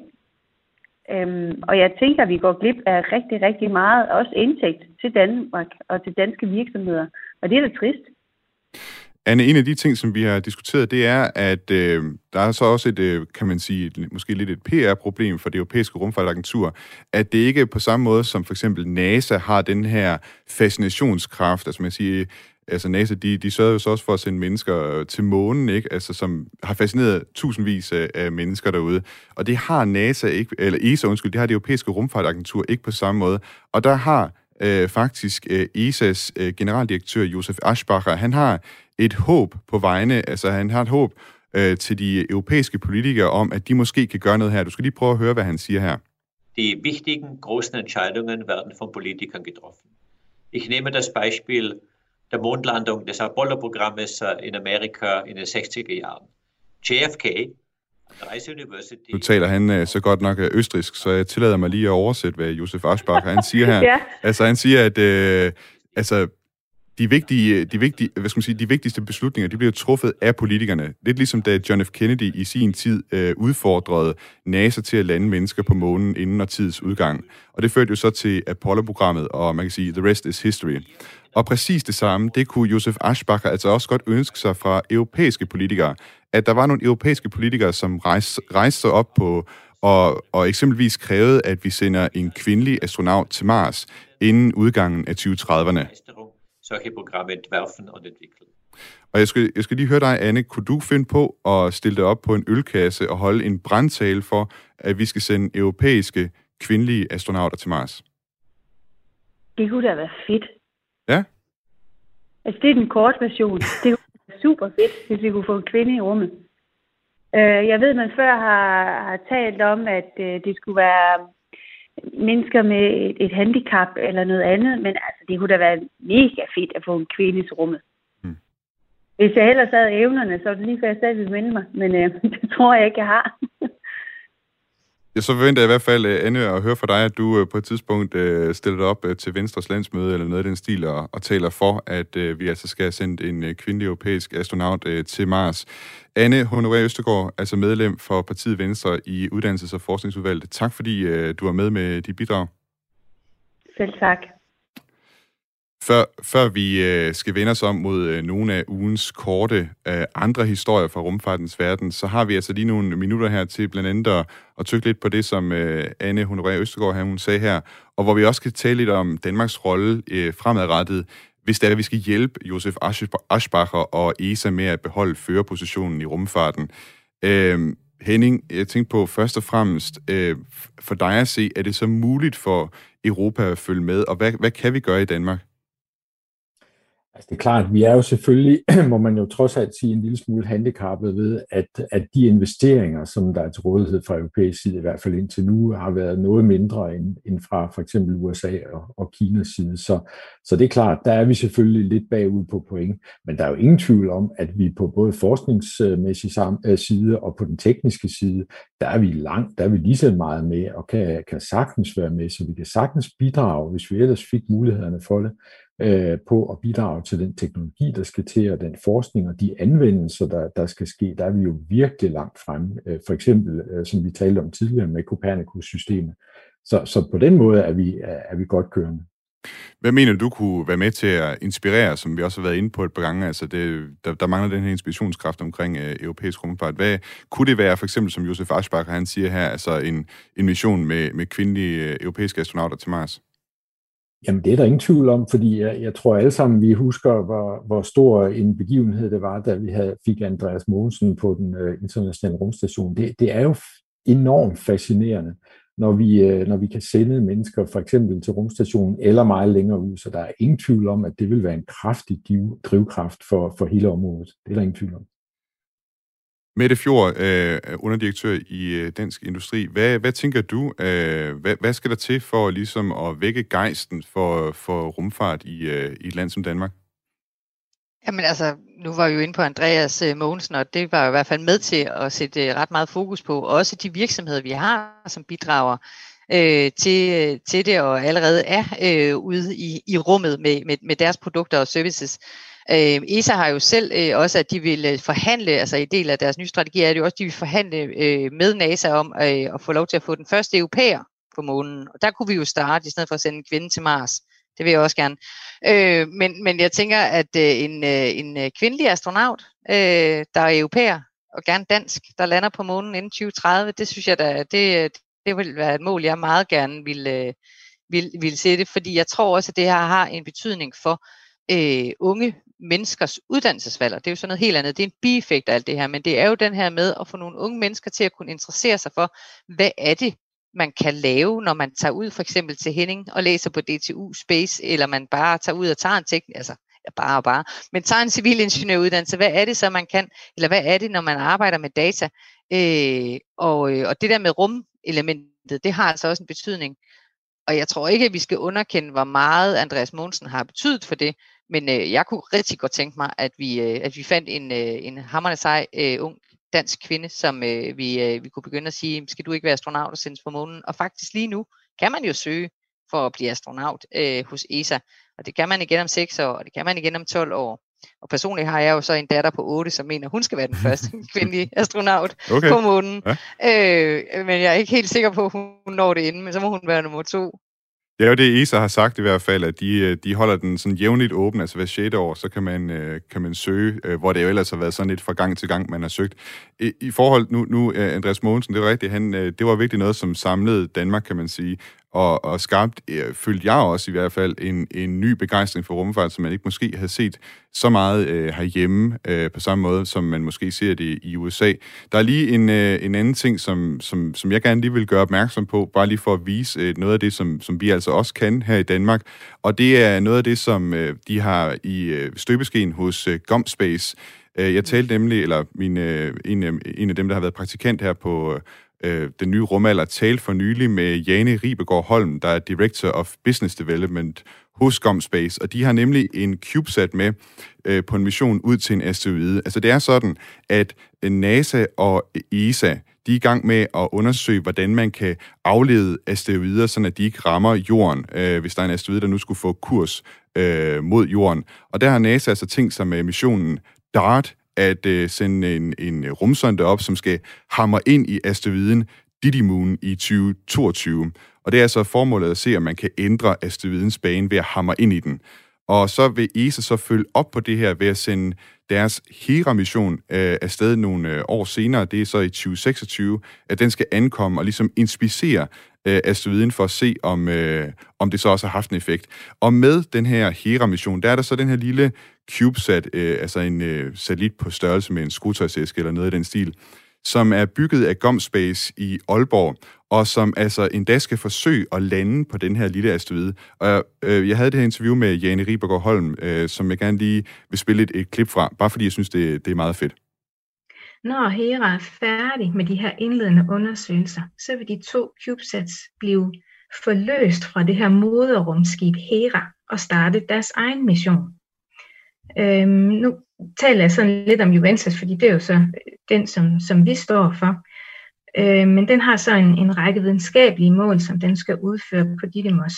Øhm, og jeg tænker, at vi går glip af rigtig, rigtig meget, også indtægt til Danmark og til danske virksomheder. Og det er da trist. Anne, en af de ting, som vi har diskuteret, det er, at øh, der er så også et, øh, kan man sige, måske lidt et PR-problem for det europæiske rumfartagentur, at det ikke på samme måde som for eksempel NASA har den her fascinationskraft, altså man siger, altså NASA, de, de sørgede jo så også for at sende mennesker øh, til månen, ikke? Altså, som har fascineret tusindvis af, af mennesker derude. Og det har NASA ikke, eller ESA, undskyld, det har det europæiske rumfartagentur ikke på samme måde. Og der har øh, faktisk øh, ESA's øh, generaldirektør Josef Aschbacher, han har et håb på vegne, altså han har et håb øh, til de europæiske politikere om, at de måske kan gøre noget her. Du skal lige prøve at høre, hvad han siger her. Die wichtigen großen Entscheidungen werden von Politikern getroffen. Ich nehme das Beispiel der Mondlandung des Apollo-Programmes in Amerika in den 60er Jahren. JFK, nu taler han uh, så godt nok østrisk, så jeg tillader mig lige at oversætte, hvad Josef Aschbacher han siger her. *laughs* ja. Altså han siger, at uh, altså, de, vigtige, de, vigtige, hvad skal man sige, de vigtigste beslutninger, de bliver truffet af politikerne. Lidt ligesom da John F. Kennedy i sin tid øh, udfordrede NASA til at lande mennesker på månen inden og tids udgang. Og det førte jo så til Apollo-programmet, og man kan sige, the rest is history. Og præcis det samme, det kunne Josef Aschbacher altså også godt ønske sig fra europæiske politikere. At der var nogle europæiske politikere, som rejste, rejste sig op på og, og eksempelvis krævede, at vi sender en kvindelig astronaut til Mars inden udgangen af 2030'erne solche Programme entwerfen und entwickeln. Og jeg skal, jeg skal lige høre dig, Anne. Kunne du finde på at stille dig op på en ølkasse og holde en brandtale for, at vi skal sende europæiske kvindelige astronauter til Mars? Det kunne da være fedt. Ja? Altså, det er den korte version. Det kunne være super fedt, hvis vi kunne få en kvinde i rummet. Uh, jeg ved, man før har, har talt om, at uh, det skulle være mennesker med et, et handicap eller noget andet, men altså, det kunne da være mega fedt at få en kvinde til rummet. Mm. Hvis jeg ellers havde evnerne, så er det lige før jeg stadig vil minde mig, men øh, *laughs* det tror jeg ikke, jeg har. *laughs* Jeg så forventer jeg i hvert fald, øh, Anne, at høre fra dig, at du øh, på et tidspunkt øh, stiller dig op til Venstres landsmøde eller noget af den stil og, og taler for, at vi altså skal sende en kvindelig europæisk astronaut til Mars. Anne Honoré Østergaard, altså medlem for partiet Venstre i Uddannelses- og Forskningsudvalget. Tak fordi du var med med dit bidrag. Selv tak. Før, før vi øh, skal vende os om mod øh, nogle af ugens korte øh, andre historier fra rumfartens verden, så har vi altså lige nogle minutter her til blandt andet at, at tykke lidt på det, som øh, Anne Honoré Østergaard her, hun sagde her, og hvor vi også kan tale lidt om Danmarks rolle øh, fremadrettet, hvis det er, at vi skal hjælpe Josef Aschbacher og ESA med at beholde førerpositionen i rumfarten. Øh, Henning, jeg tænkte på først og fremmest, øh, for dig at se, er det så muligt for Europa at følge med, og hvad, hvad kan vi gøre i Danmark? Altså det er klart, vi er jo selvfølgelig, *clears throat* må man jo trods alt sige, en lille smule handicappet ved, at, at de investeringer, som der er til rådighed fra europæisk side, i hvert fald indtil nu, har været noget mindre end, end fra for eksempel USA og, og Kinas side. Så, så det er klart, der er vi selvfølgelig lidt bagud på point, men der er jo ingen tvivl om, at vi på både forskningsmæssig øh, side og på den tekniske side, der er vi langt, der er vi lige så meget med og kan, kan sagtens være med, så vi kan sagtens bidrage, hvis vi ellers fik mulighederne for det øh, på at bidrage til den teknologi, der skal til, og den forskning og de anvendelser, der, der skal ske, der er vi jo virkelig langt fremme. Øh, for eksempel, øh, som vi talte om tidligere med Copernicus-systemet. Så, så på den måde er vi, er, er vi godt kørende. Hvad mener du kunne være med til at inspirere, som vi også har været inde på et par gange? Altså det, der, der mangler den her inspirationskraft omkring øh, europæisk rumfart. Hvad kunne det være, for eksempel som Josef Aschbacher han siger her, altså en, en mission med, med kvindelige øh, europæiske astronauter til Mars? Jamen det er der ingen tvivl om, fordi jeg, jeg tror alle sammen, vi husker, hvor, hvor stor en begivenhed det var, da vi havde, fik Andreas Mogensen på den øh, internationale rumstation. Det, det er jo enormt fascinerende, når vi, øh, når vi kan sende mennesker for eksempel til rumstationen eller meget længere ud, så der er ingen tvivl om, at det vil være en kraftig drivkraft for, for hele området. Det er der ingen tvivl om. Mette Fjord, øh, underdirektør i øh, Dansk Industri. Hvad, hvad tænker du, øh, hvad, hvad skal der til for ligesom at vække gejsten for, for rumfart i, øh, i et land som Danmark? Jamen altså, nu var vi jo inde på Andreas øh, Mogensen, og det var jo i hvert fald med til at sætte øh, ret meget fokus på. Også de virksomheder, vi har, som bidrager øh, til, øh, til det, og allerede er øh, ude i, i rummet med, med, med deres produkter og services. Øh, ESA har jo selv øh, også, at de vil øh, forhandle, altså i del af deres nye strategi er det jo også, at de vil forhandle øh, med NASA om øh, at få lov til at få den første europæer på månen. Og der kunne vi jo starte, i stedet for at sende en kvinde til Mars. Det vil jeg også gerne. Øh, men, men jeg tænker, at øh, en, øh, en øh, kvindelig astronaut, øh, der er europæer, og gerne dansk, der lander på månen inden 2030, det synes jeg da, det, det vil være et mål, jeg meget gerne vil, øh, vil, vil sætte, fordi jeg tror også, at det her har en betydning for, øh, unge menneskers uddannelsesvalg. Det er jo sådan noget helt andet. Det er en bieffekt af alt det her, men det er jo den her med at få nogle unge mennesker til at kunne interessere sig for, hvad er det, man kan lave, når man tager ud for eksempel til Henning og læser på DTU Space, eller man bare tager ud og tager en teknik, altså ja, bare og bare, men tager en civilingeniøruddannelse, hvad er det så, man kan, eller hvad er det, når man arbejder med data? Øh, og, øh, og det der med rumelementet, det har altså også en betydning. Og jeg tror ikke, at vi skal underkende, hvor meget Andreas Mogensen har betydet for det, men øh, jeg kunne rigtig godt tænke mig, at vi, øh, at vi fandt en, øh, en hammerne sej øh, ung dansk kvinde, som øh, vi, øh, vi kunne begynde at sige, skal du ikke være astronaut og sendes på månen? Og faktisk lige nu kan man jo søge for at blive astronaut øh, hos ESA. Og det kan man igen om 6 år, og det kan man igen om 12 år. Og personligt har jeg jo så en datter på 8, som mener, hun skal være den *laughs* første kvindelige astronaut okay. på månen. Ja. Øh, men jeg er ikke helt sikker på, at hun når det inden, men så må hun være nummer to. Det er jo det, ESA har sagt i hvert fald, at de, øh, de holder den sådan jævnligt åben, altså hver 6. år, så kan man, øh, kan man søge, øh, hvor det jo ellers har været sådan lidt fra gang til gang, man har søgt. I, i forhold, nu, nu Andreas Mogensen, det var rigtigt, han, det var virkelig noget, som samlede Danmark, kan man sige, og, og skabt, øh, følte jeg også i hvert fald, en, en ny begejstring for rumfart, som man ikke måske havde set så meget øh, herhjemme øh, på samme måde, som man måske ser det i USA. Der er lige en, øh, en anden ting, som, som, som jeg gerne lige vil gøre opmærksom på, bare lige for at vise øh, noget af det, som, som vi altså også kan her i Danmark, og det er noget af det, som øh, de har i øh, støbeskeen hos øh, Gomspace. Øh, jeg talte nemlig, eller min, øh, en, en af dem, der har været praktikant her på, øh, den nye rumalder talte for nylig med Jane Ribegård Holm, der er Director of Business Development hos Gomspace, og de har nemlig en CubeSat med øh, på en mission ud til en asteroide. Altså det er sådan, at NASA og ESA, de er i gang med at undersøge, hvordan man kan aflede asteroider, så de ikke rammer jorden, øh, hvis der er en asteroide, der nu skulle få kurs øh, mod jorden. Og der har NASA altså tænkt sig med missionen DART, at øh, sende en, en øh, rumsonde op, som skal hamre ind i asteroiden Didymoon i 2022. Og det er altså formålet at se, om man kan ændre asteroidens bane ved at hamre ind i den. Og så vil ESA så følge op på det her ved at sende deres Hera-mission øh, afsted nogle øh, år senere, det er så i 2026, at den skal ankomme og ligesom inspicere øh, asteroiden for at se, om, øh, om det så også har haft en effekt. Og med den her Hera-mission, der er der så den her lille CubeSat, øh, altså en øh, satellit på størrelse med en skruetøjsæske eller noget i den stil, som er bygget af Gomspace i Aalborg, og som altså endda skal forsøge at lande på den her lille asteroide. Og øh, jeg havde det her interview med Jane Ribergaard Holm, øh, som jeg gerne lige vil spille et, et klip fra, bare fordi jeg synes, det, det er meget fedt. Når Hera er færdig med de her indledende undersøgelser, så vil de to CubeSats blive forløst fra det her moderrumskib Hera og starte deres egen mission. Øhm, nu taler jeg sådan lidt om Juventus, fordi det er jo så øh, den, som, som vi står for. Øhm, men den har så en, en række videnskabelige mål, som den skal udføre på Didymos.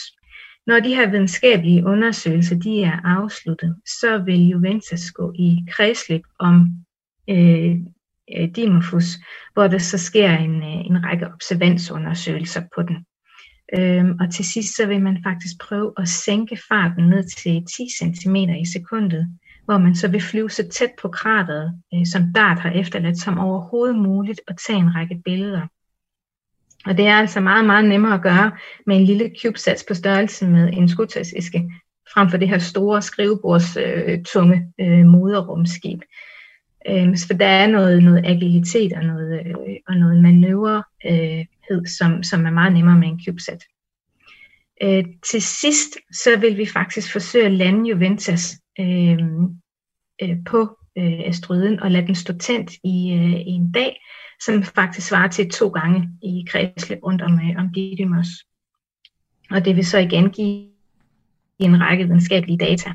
Når de her videnskabelige undersøgelser de er afsluttet, så vil Juventus gå i kredsløb om øh, øh Dimorphos, hvor der så sker en, øh, en række observansundersøgelser på den. Øhm, og til sidst så vil man faktisk prøve at sænke farten ned til 10 cm i sekundet, hvor man så vil flyve så tæt på krateret, øh, som DART har efterladt, som overhovedet muligt at tage en række billeder. Og det er altså meget, meget nemmere at gøre med en lille CubeSats på størrelse med en skudtøjsæske, frem for det her store skrivebords øh, tunge øh, moderrumskib. Øh, for der er noget, noget agilitet og noget, øh, og noget manøvrehed, øh, som, som er meget nemmere med en CubeSat. Øh, til sidst så vil vi faktisk forsøge at lande Juventus øh, øh, på øh, asteroiden og lade den stå tændt i, øh, i en dag, som faktisk svarer til to gange i kredsløb rundt om, øh, om Didymos. Og det vil så igen give en række videnskabelige data.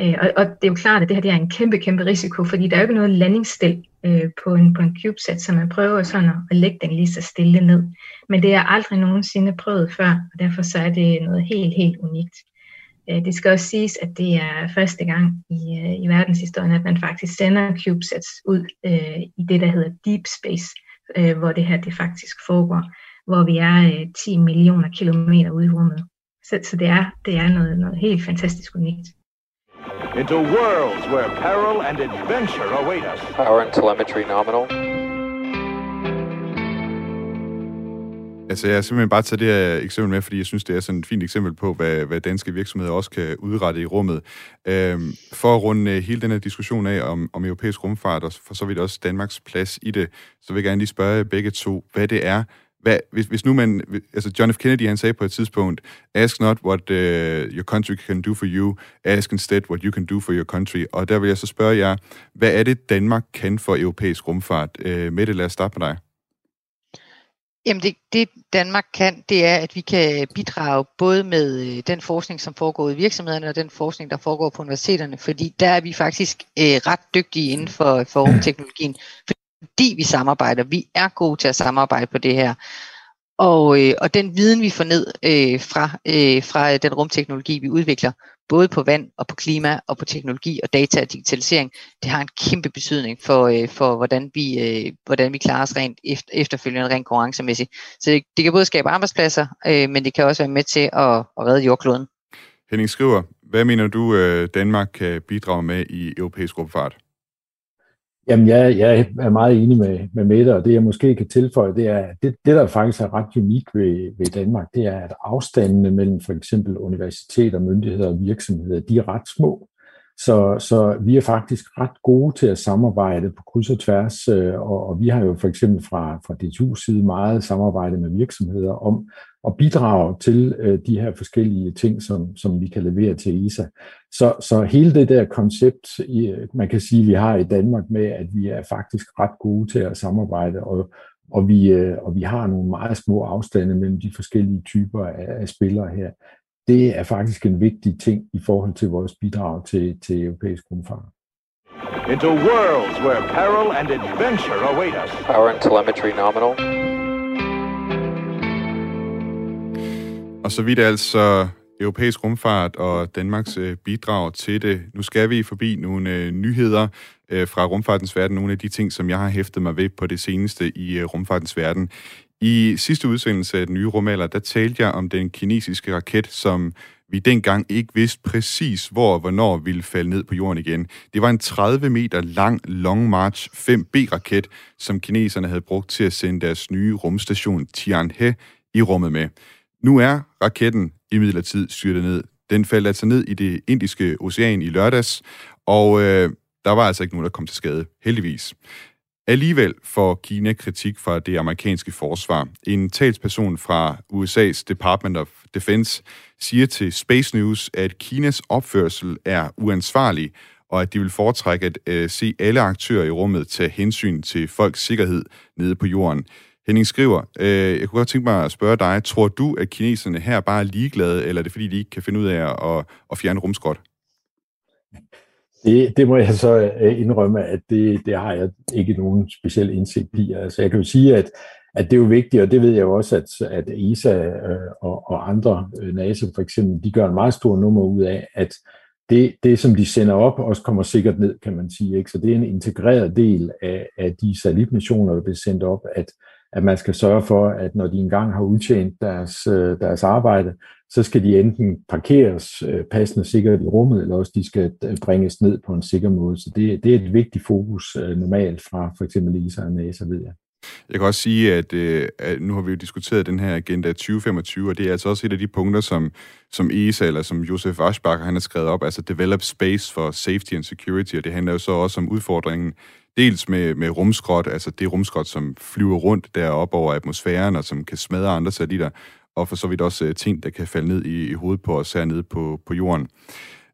Øh, og, og det er jo klart, at det her det er en kæmpe, kæmpe risiko, fordi der er jo ikke noget landingsstil øh, på, en, på en CubeSat, så man prøver sådan at, at lægge den lige så stille ned. Men det er aldrig nogensinde prøvet før, og derfor så er det noget helt, helt unikt. Øh, det skal også siges, at det er første gang i, øh, i verdenshistorien, at man faktisk sender CubeSats ud øh, i det, der hedder Deep Space, øh, hvor det her det faktisk foregår, hvor vi er øh, 10 millioner kilometer ude i rummet. Så, så det er, det er noget, noget helt fantastisk unikt. Into worlds where peril and adventure await us. Power and telemetry nominal. Altså, jeg har simpelthen bare taget det her eksempel med, fordi jeg synes, det er sådan et fint eksempel på, hvad, hvad danske virksomheder også kan udrette i rummet. Øhm, for at runde øh, hele den her diskussion af om, om europæisk rumfart, og for så vidt også Danmarks plads i det, så vil jeg gerne lige spørge begge to, hvad det er, hvad, hvis, hvis nu man, altså John F. Kennedy, han sagde på et tidspunkt, ask not what uh, your country can do for you, ask instead what you can do for your country. Og der vil jeg så spørge jer, hvad er det, Danmark kan for europæisk rumfart? Uh, Mette, lad os starte med dig. Jamen det, det Danmark kan, det er, at vi kan bidrage både med øh, den forskning, som foregår i virksomhederne, og den forskning, der foregår på universiteterne, fordi der er vi faktisk øh, ret dygtige inden for, for rumteknologien, fordi vi samarbejder. Vi er gode til at samarbejde på det her. Og, øh, og den viden, vi får ned øh, fra, øh, fra den rumteknologi, vi udvikler, både på vand og på klima og på teknologi og data og digitalisering, det har en kæmpe betydning for, øh, for hvordan, vi, øh, hvordan vi klarer os rent efter, efterfølgende rent konkurrencemæssigt. Så det, det kan både skabe arbejdspladser, øh, men det kan også være med til at, at redde jordkloden. Henning Skriver, hvad mener du, øh, Danmark kan bidrage med i europæisk rumfart? Jamen, jeg, jeg er meget enig med, med Mette, og det jeg måske kan tilføje, det er, det, det der faktisk er ret unik ved, ved Danmark, det er, at afstandene mellem for eksempel universiteter, myndigheder og virksomheder, de er ret små. Så, så vi er faktisk ret gode til at samarbejde på kryds og tværs, øh, og, og vi har jo for eksempel fra, fra DTU's side meget samarbejde med virksomheder om at bidrage til øh, de her forskellige ting, som, som vi kan levere til ISA. Så, så hele det der koncept, man kan sige, vi har i Danmark med, at vi er faktisk ret gode til at samarbejde, og, og, vi, øh, og vi har nogle meget små afstande mellem de forskellige typer af, af spillere her det er faktisk en vigtig ting i forhold til vores bidrag til, til europæisk rumfart. Into worlds where peril and adventure await us. Power and telemetry nominal. Og så vidt altså europæisk rumfart og Danmarks øh, bidrag til det. Nu skal vi forbi nogle øh, nyheder øh, fra rumfartens verden, nogle af de ting, som jeg har hæftet mig ved på det seneste i rumfartens verden. I sidste udsendelse af den nye rumalder, der talte jeg om den kinesiske raket, som vi dengang ikke vidste præcis, hvor og hvornår ville falde ned på jorden igen. Det var en 30 meter lang Long March 5B-raket, som kineserne havde brugt til at sende deres nye rumstation Tianhe i rummet med. Nu er raketten imidlertid styrtet ned. Den faldt altså ned i det indiske ocean i lørdags, og øh, der var altså ikke nogen, der kom til skade, heldigvis. Alligevel får Kina kritik fra det amerikanske forsvar. En talsperson fra USA's Department of Defense siger til Space News, at Kinas opførsel er uansvarlig, og at de vil foretrække at øh, se alle aktører i rummet tage hensyn til folks sikkerhed nede på jorden. Henning skriver, øh, jeg kunne godt tænke mig at spørge dig, tror du, at kineserne her bare er ligeglade, eller er det fordi, de ikke kan finde ud af at, at fjerne rumskrot? Det, det må jeg så øh, indrømme, at det, det har jeg ikke nogen speciel indsigt i. Altså, jeg kan jo sige, at, at det er jo vigtigt, og det ved jeg jo også, at, at ESA øh, og, og andre, øh, NASA for eksempel, de gør en meget stor nummer ud af, at det, det, som de sender op, også kommer sikkert ned, kan man sige. Ikke? Så det er en integreret del af, af de satellitmissioner, der bliver sendt op, at, at man skal sørge for, at når de engang har udtjent deres, øh, deres arbejde, så skal de enten parkeres øh, passende sikkert i rummet, eller også de skal øh, bringes ned på en sikker måde. Så det, det er et vigtigt fokus normalt fra for eksempel ISA og NASA, ved jeg. Jeg kan også sige, at, at nu har vi jo diskuteret den her agenda 2025, og det er altså også et af de punkter, som, som ESA, eller som Josef Aschbacher, han har skrevet op, altså Develop Space for Safety and Security, og det handler jo så også om udfordringen, dels med, med rumskrot, altså det rumskrot, som flyver rundt deroppe over atmosfæren, og som kan smadre andre satellitter, og for så vidt også øh, ting, der kan falde ned i, i hovedet på os hernede på, på jorden.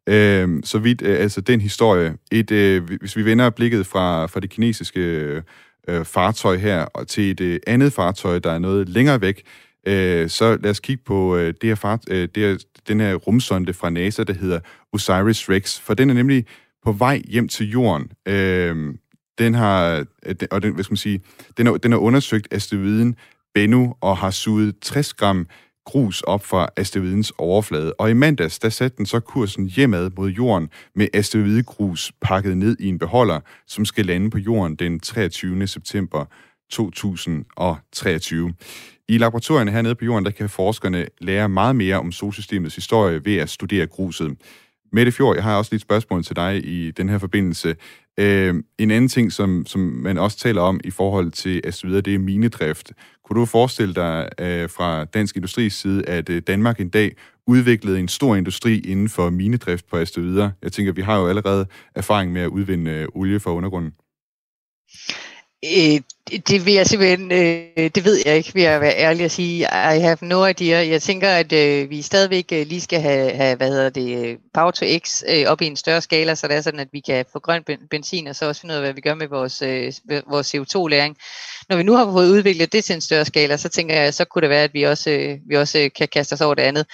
Øh, så vidt, øh, altså den historie. Et, øh, hvis vi vender blikket fra, fra det kinesiske øh, fartøj her og til et øh, andet fartøj, der er noget længere væk, øh, så lad os kigge på øh, det her fart, øh, det her, den her rumsonde fra NASA, der hedder OSIRIS-REx, for den er nemlig på vej hjem til jorden. Øh, den har, øh, og den, hvad skal man sige, den har, den har undersøgt asteroiden Bennu og har suget 60 gram grus op fra asteroidens overflade. Og i mandags, der satte den så kursen hjemad mod jorden med asteroidegrus pakket ned i en beholder, som skal lande på jorden den 23. september 2023. I laboratorierne hernede på jorden, der kan forskerne lære meget mere om solsystemets historie ved at studere gruset. Mette Fjord, jeg har også lidt spørgsmål til dig i den her forbindelse. Øh, en anden ting, som, som man også taler om i forhold til asteroider, det er minedrift. Kunne du forestille dig øh, fra Dansk Industris side, at øh, Danmark en dag udviklede en stor industri inden for minedrift på asteroider? Jeg tænker, vi har jo allerede erfaring med at udvinde øh, olie fra undergrunden. Øh, det vil jeg simpelthen, øh, det ved jeg ikke, vil jeg være ærlig at sige. I have no idea. Jeg tænker, at øh, vi stadigvæk øh, lige skal have, have, hvad hedder det, Power to X øh, op i en større skala, så det er sådan, at vi kan få grøn benzin, og så også finde ud af, hvad vi gør med vores, øh, vores CO2-læring. Når vi nu har fået udviklet det til en større skala, så tænker jeg, så kunne det være, at vi også, øh, vi også øh, kan kaste os over det andet.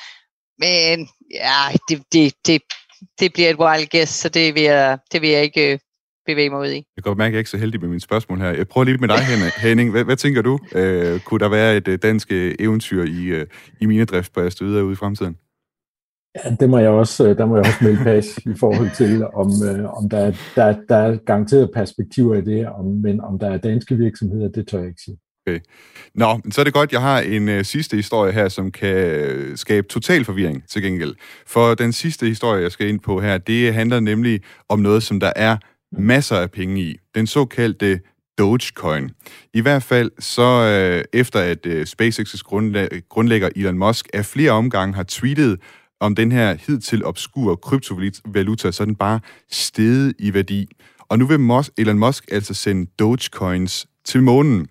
Men ja, det, det, det, det bliver et wild guess, så det vil jeg, det vil jeg ikke øh, bevæge mig ud i. Jeg kan godt mærke, at jeg er ikke så heldig med mine spørgsmål her. Jeg prøver lige med dig, *laughs* Henning. Hvad, hvad tænker du? Øh, kunne der være et uh, dansk øh, eventyr i, uh, i minedrift på Asteroider ude i fremtiden? Ja, det må jeg også, der må jeg også melde pas i forhold til, om, øh, om der, er, der, der er garanteret perspektiver i det, om, men om der er danske virksomheder, det tør jeg ikke sige. Okay. Nå, så er det godt, jeg har en uh, sidste historie her, som kan skabe total forvirring til gengæld. For den sidste historie, jeg skal ind på her, det handler nemlig om noget, som der er masser af penge i. Den såkaldte Dogecoin. I hvert fald så øh, efter at øh, SpaceX's grundlægger Elon Musk af flere omgange har tweetet om den her hidtil obskure kryptovaluta, så er den bare steget i værdi. Og nu vil Musk, Elon Musk altså sende Dogecoins til månen.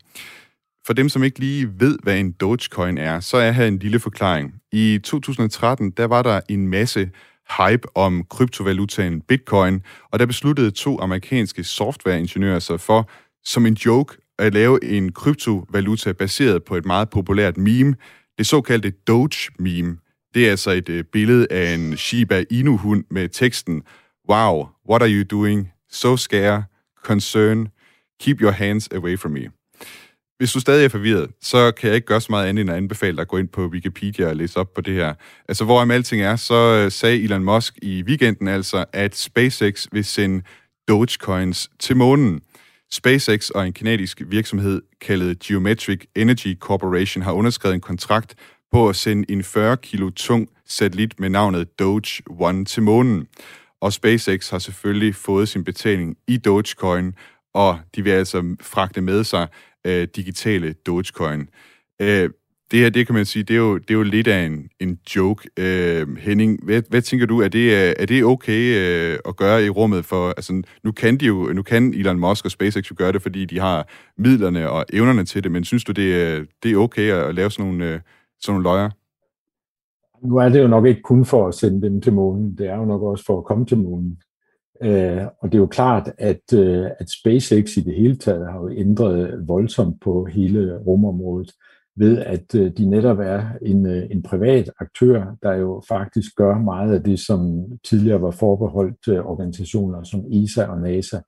For dem, som ikke lige ved, hvad en Dogecoin er, så er her en lille forklaring. I 2013, der var der en masse hype om kryptovalutaen Bitcoin, og der besluttede to amerikanske softwareingeniører sig for, som en joke, at lave en kryptovaluta baseret på et meget populært meme, det såkaldte Doge-meme. Det er altså et øh, billede af en Shiba Inu-hund med teksten Wow, what are you doing? So scare, concern, keep your hands away from me. Hvis du stadig er forvirret, så kan jeg ikke gøre så meget andet end at anbefale dig at gå ind på Wikipedia og læse op på det her. Altså, hvor alting er, så øh, sagde Elon Musk i weekenden altså, at SpaceX vil sende Dogecoins til månen. SpaceX og en kanadisk virksomhed kaldet Geometric Energy Corporation har underskrevet en kontrakt på at sende en 40 kilo tung satellit med navnet Doge One til månen. Og SpaceX har selvfølgelig fået sin betaling i Dogecoin, og de vil altså fragte med sig øh, digitale Dogecoin. Øh, det her, det kan man sige, det er jo, det er jo lidt af en, en joke. Øh, Henning, hvad, hvad tænker du, er det, øh, er det okay øh, at gøre i rummet? For altså, nu kan de jo, nu kan Elon Musk og SpaceX jo gøre det, fordi de har midlerne og evnerne til det, men synes du, det er, det er okay at, at lave sådan nogle, øh, sådan nogle løjer? Nu er det jo nok ikke kun for at sende dem til månen, det er jo nok også for at komme til månen. Øh, og det er jo klart, at, øh, at SpaceX i det hele taget har jo ændret voldsomt på hele rumområdet ved at øh, de netop er en, øh, en privat aktør, der jo faktisk gør meget af det, som tidligere var forbeholdt øh, organisationer som ESA og NASA.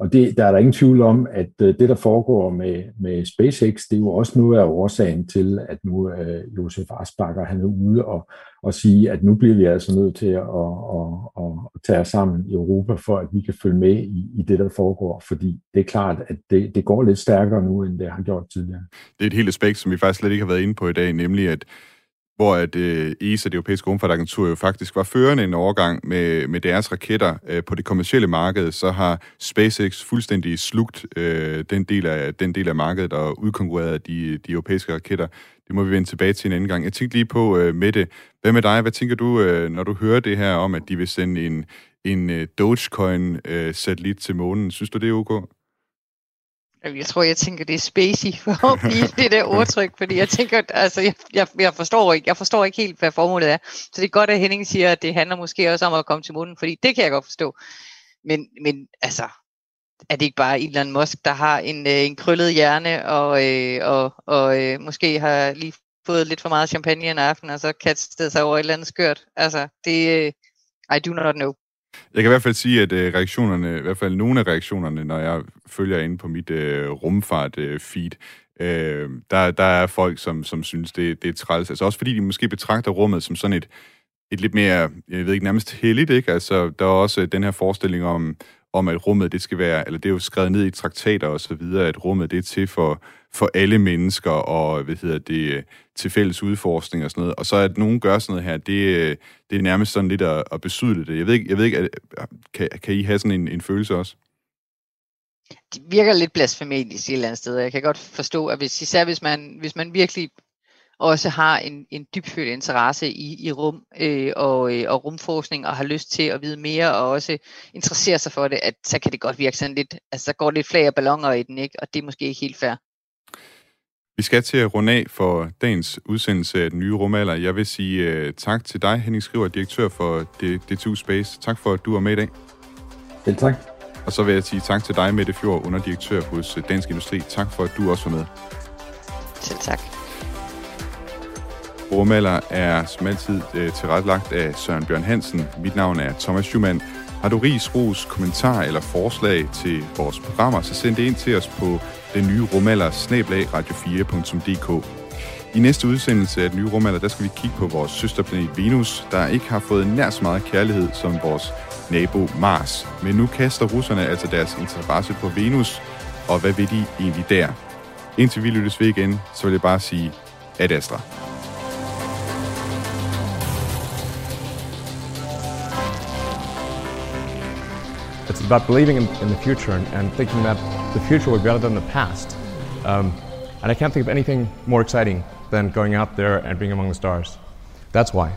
Og det, der er der ingen tvivl om, at øh, det, der foregår med, med SpaceX, det er jo også noget af årsagen til, at nu øh, Josef Asbacher han er ude og, og sige, at nu bliver vi altså nødt til at, at, at, at tage os sammen i Europa, for at vi kan følge med i, i det, der foregår. Fordi det er klart, at det, det går lidt stærkere nu, end det har gjort tidligere. Det er et helt aspekt, som vi faktisk slet ikke har været inde på i dag, nemlig at hvor at øh, ESA, det europæiske rumfartagentur, jo faktisk var førende en overgang med, med deres raketter øh, på det kommercielle marked, så har SpaceX fuldstændig slugt øh, den, del af, den del af markedet og udkonkurreret de, de europæiske raketter. Det må vi vende tilbage til en anden gang. Jeg tænkte lige på, øh, Mette, hvad med dig? Hvad tænker du, øh, når du hører det her om, at de vil sende en, en øh, Dogecoin-satellit øh, til månen? Synes du, det er ok? Jeg tror, jeg tænker, det er spacey *laughs* for at blive *laughs* det der ordtryk, fordi jeg tænker, altså, jeg, jeg, jeg, forstår ikke, jeg forstår ikke helt, hvad formålet er. Så det er godt, at Henning siger, at det handler måske også om at komme til munden, fordi det kan jeg godt forstå. Men, men altså, er det ikke bare Elon Musk, der har en, øh, en krøllet hjerne, og, øh, og, og øh, måske har lige fået lidt for meget champagne en aften, og så kastet sig over et eller andet skørt. Altså, det, øh, I do not know. Jeg kan i hvert fald sige, at øh, reaktionerne, i hvert fald nogle af reaktionerne, når jeg følger ind på mit øh, rumfart-feed, øh, øh, der, der er folk, som, som synes, det, det er træls. Altså også fordi de måske betragter rummet som sådan et, et lidt mere, jeg ved ikke, nærmest heldigt, ikke? Altså, der er også den her forestilling om, om at rummet, det skal være, eller det er jo skrevet ned i traktater og så videre, at rummet, det er til for, for alle mennesker, og hvad hedder det, til fælles udforskning og sådan noget. Og så at nogen gør sådan noget her, det, det er nærmest sådan lidt at, at besydle det. Jeg ved ikke, jeg ved ikke at, kan, kan I have sådan en, en følelse også? det virker lidt blasfemisk et eller andet sted. Jeg kan godt forstå, at hvis, især hvis man, hvis man virkelig også har en, en dybfølt interesse i, i rum øh, og, øh, og rumforskning og har lyst til at vide mere og også interessere sig for det, at så kan det godt virke sådan lidt, altså så går lidt flag og ballonger i den, ikke? og det er måske ikke helt fair. Vi skal til at runde af for dagens udsendelse af den nye rumalder. Jeg vil sige uh, tak til dig, Henning Skriver, direktør for D2 Space. Tak for, at du er med i dag. Selv tak. Og så vil jeg sige tak til dig, Mette Fjord, underdirektør hos Dansk Industri. Tak for, at du også var med. Selv tak. Rumalder er som altid uh, tilrettelagt af Søren Bjørn Hansen. Mit navn er Thomas Schumann. Har du ris, ros, kommentar eller forslag til vores programmer, så send det ind til os på den nye rumalder snablag radio4.dk. I næste udsendelse af den nye rumalder, der skal vi kigge på vores søsterplanet Venus, der ikke har fået nær så meget kærlighed som vores nabo Mars. Men nu kaster russerne altså deres interesse på Venus, og hvad vil de egentlig der? Indtil vi lyttes ved igen, så vil jeg bare sige ad Astra. About believing in, in the future and, and, thinking that the future will be better than the past. Um, and I can't think of anything more exciting than going out there and being among the stars. That's why.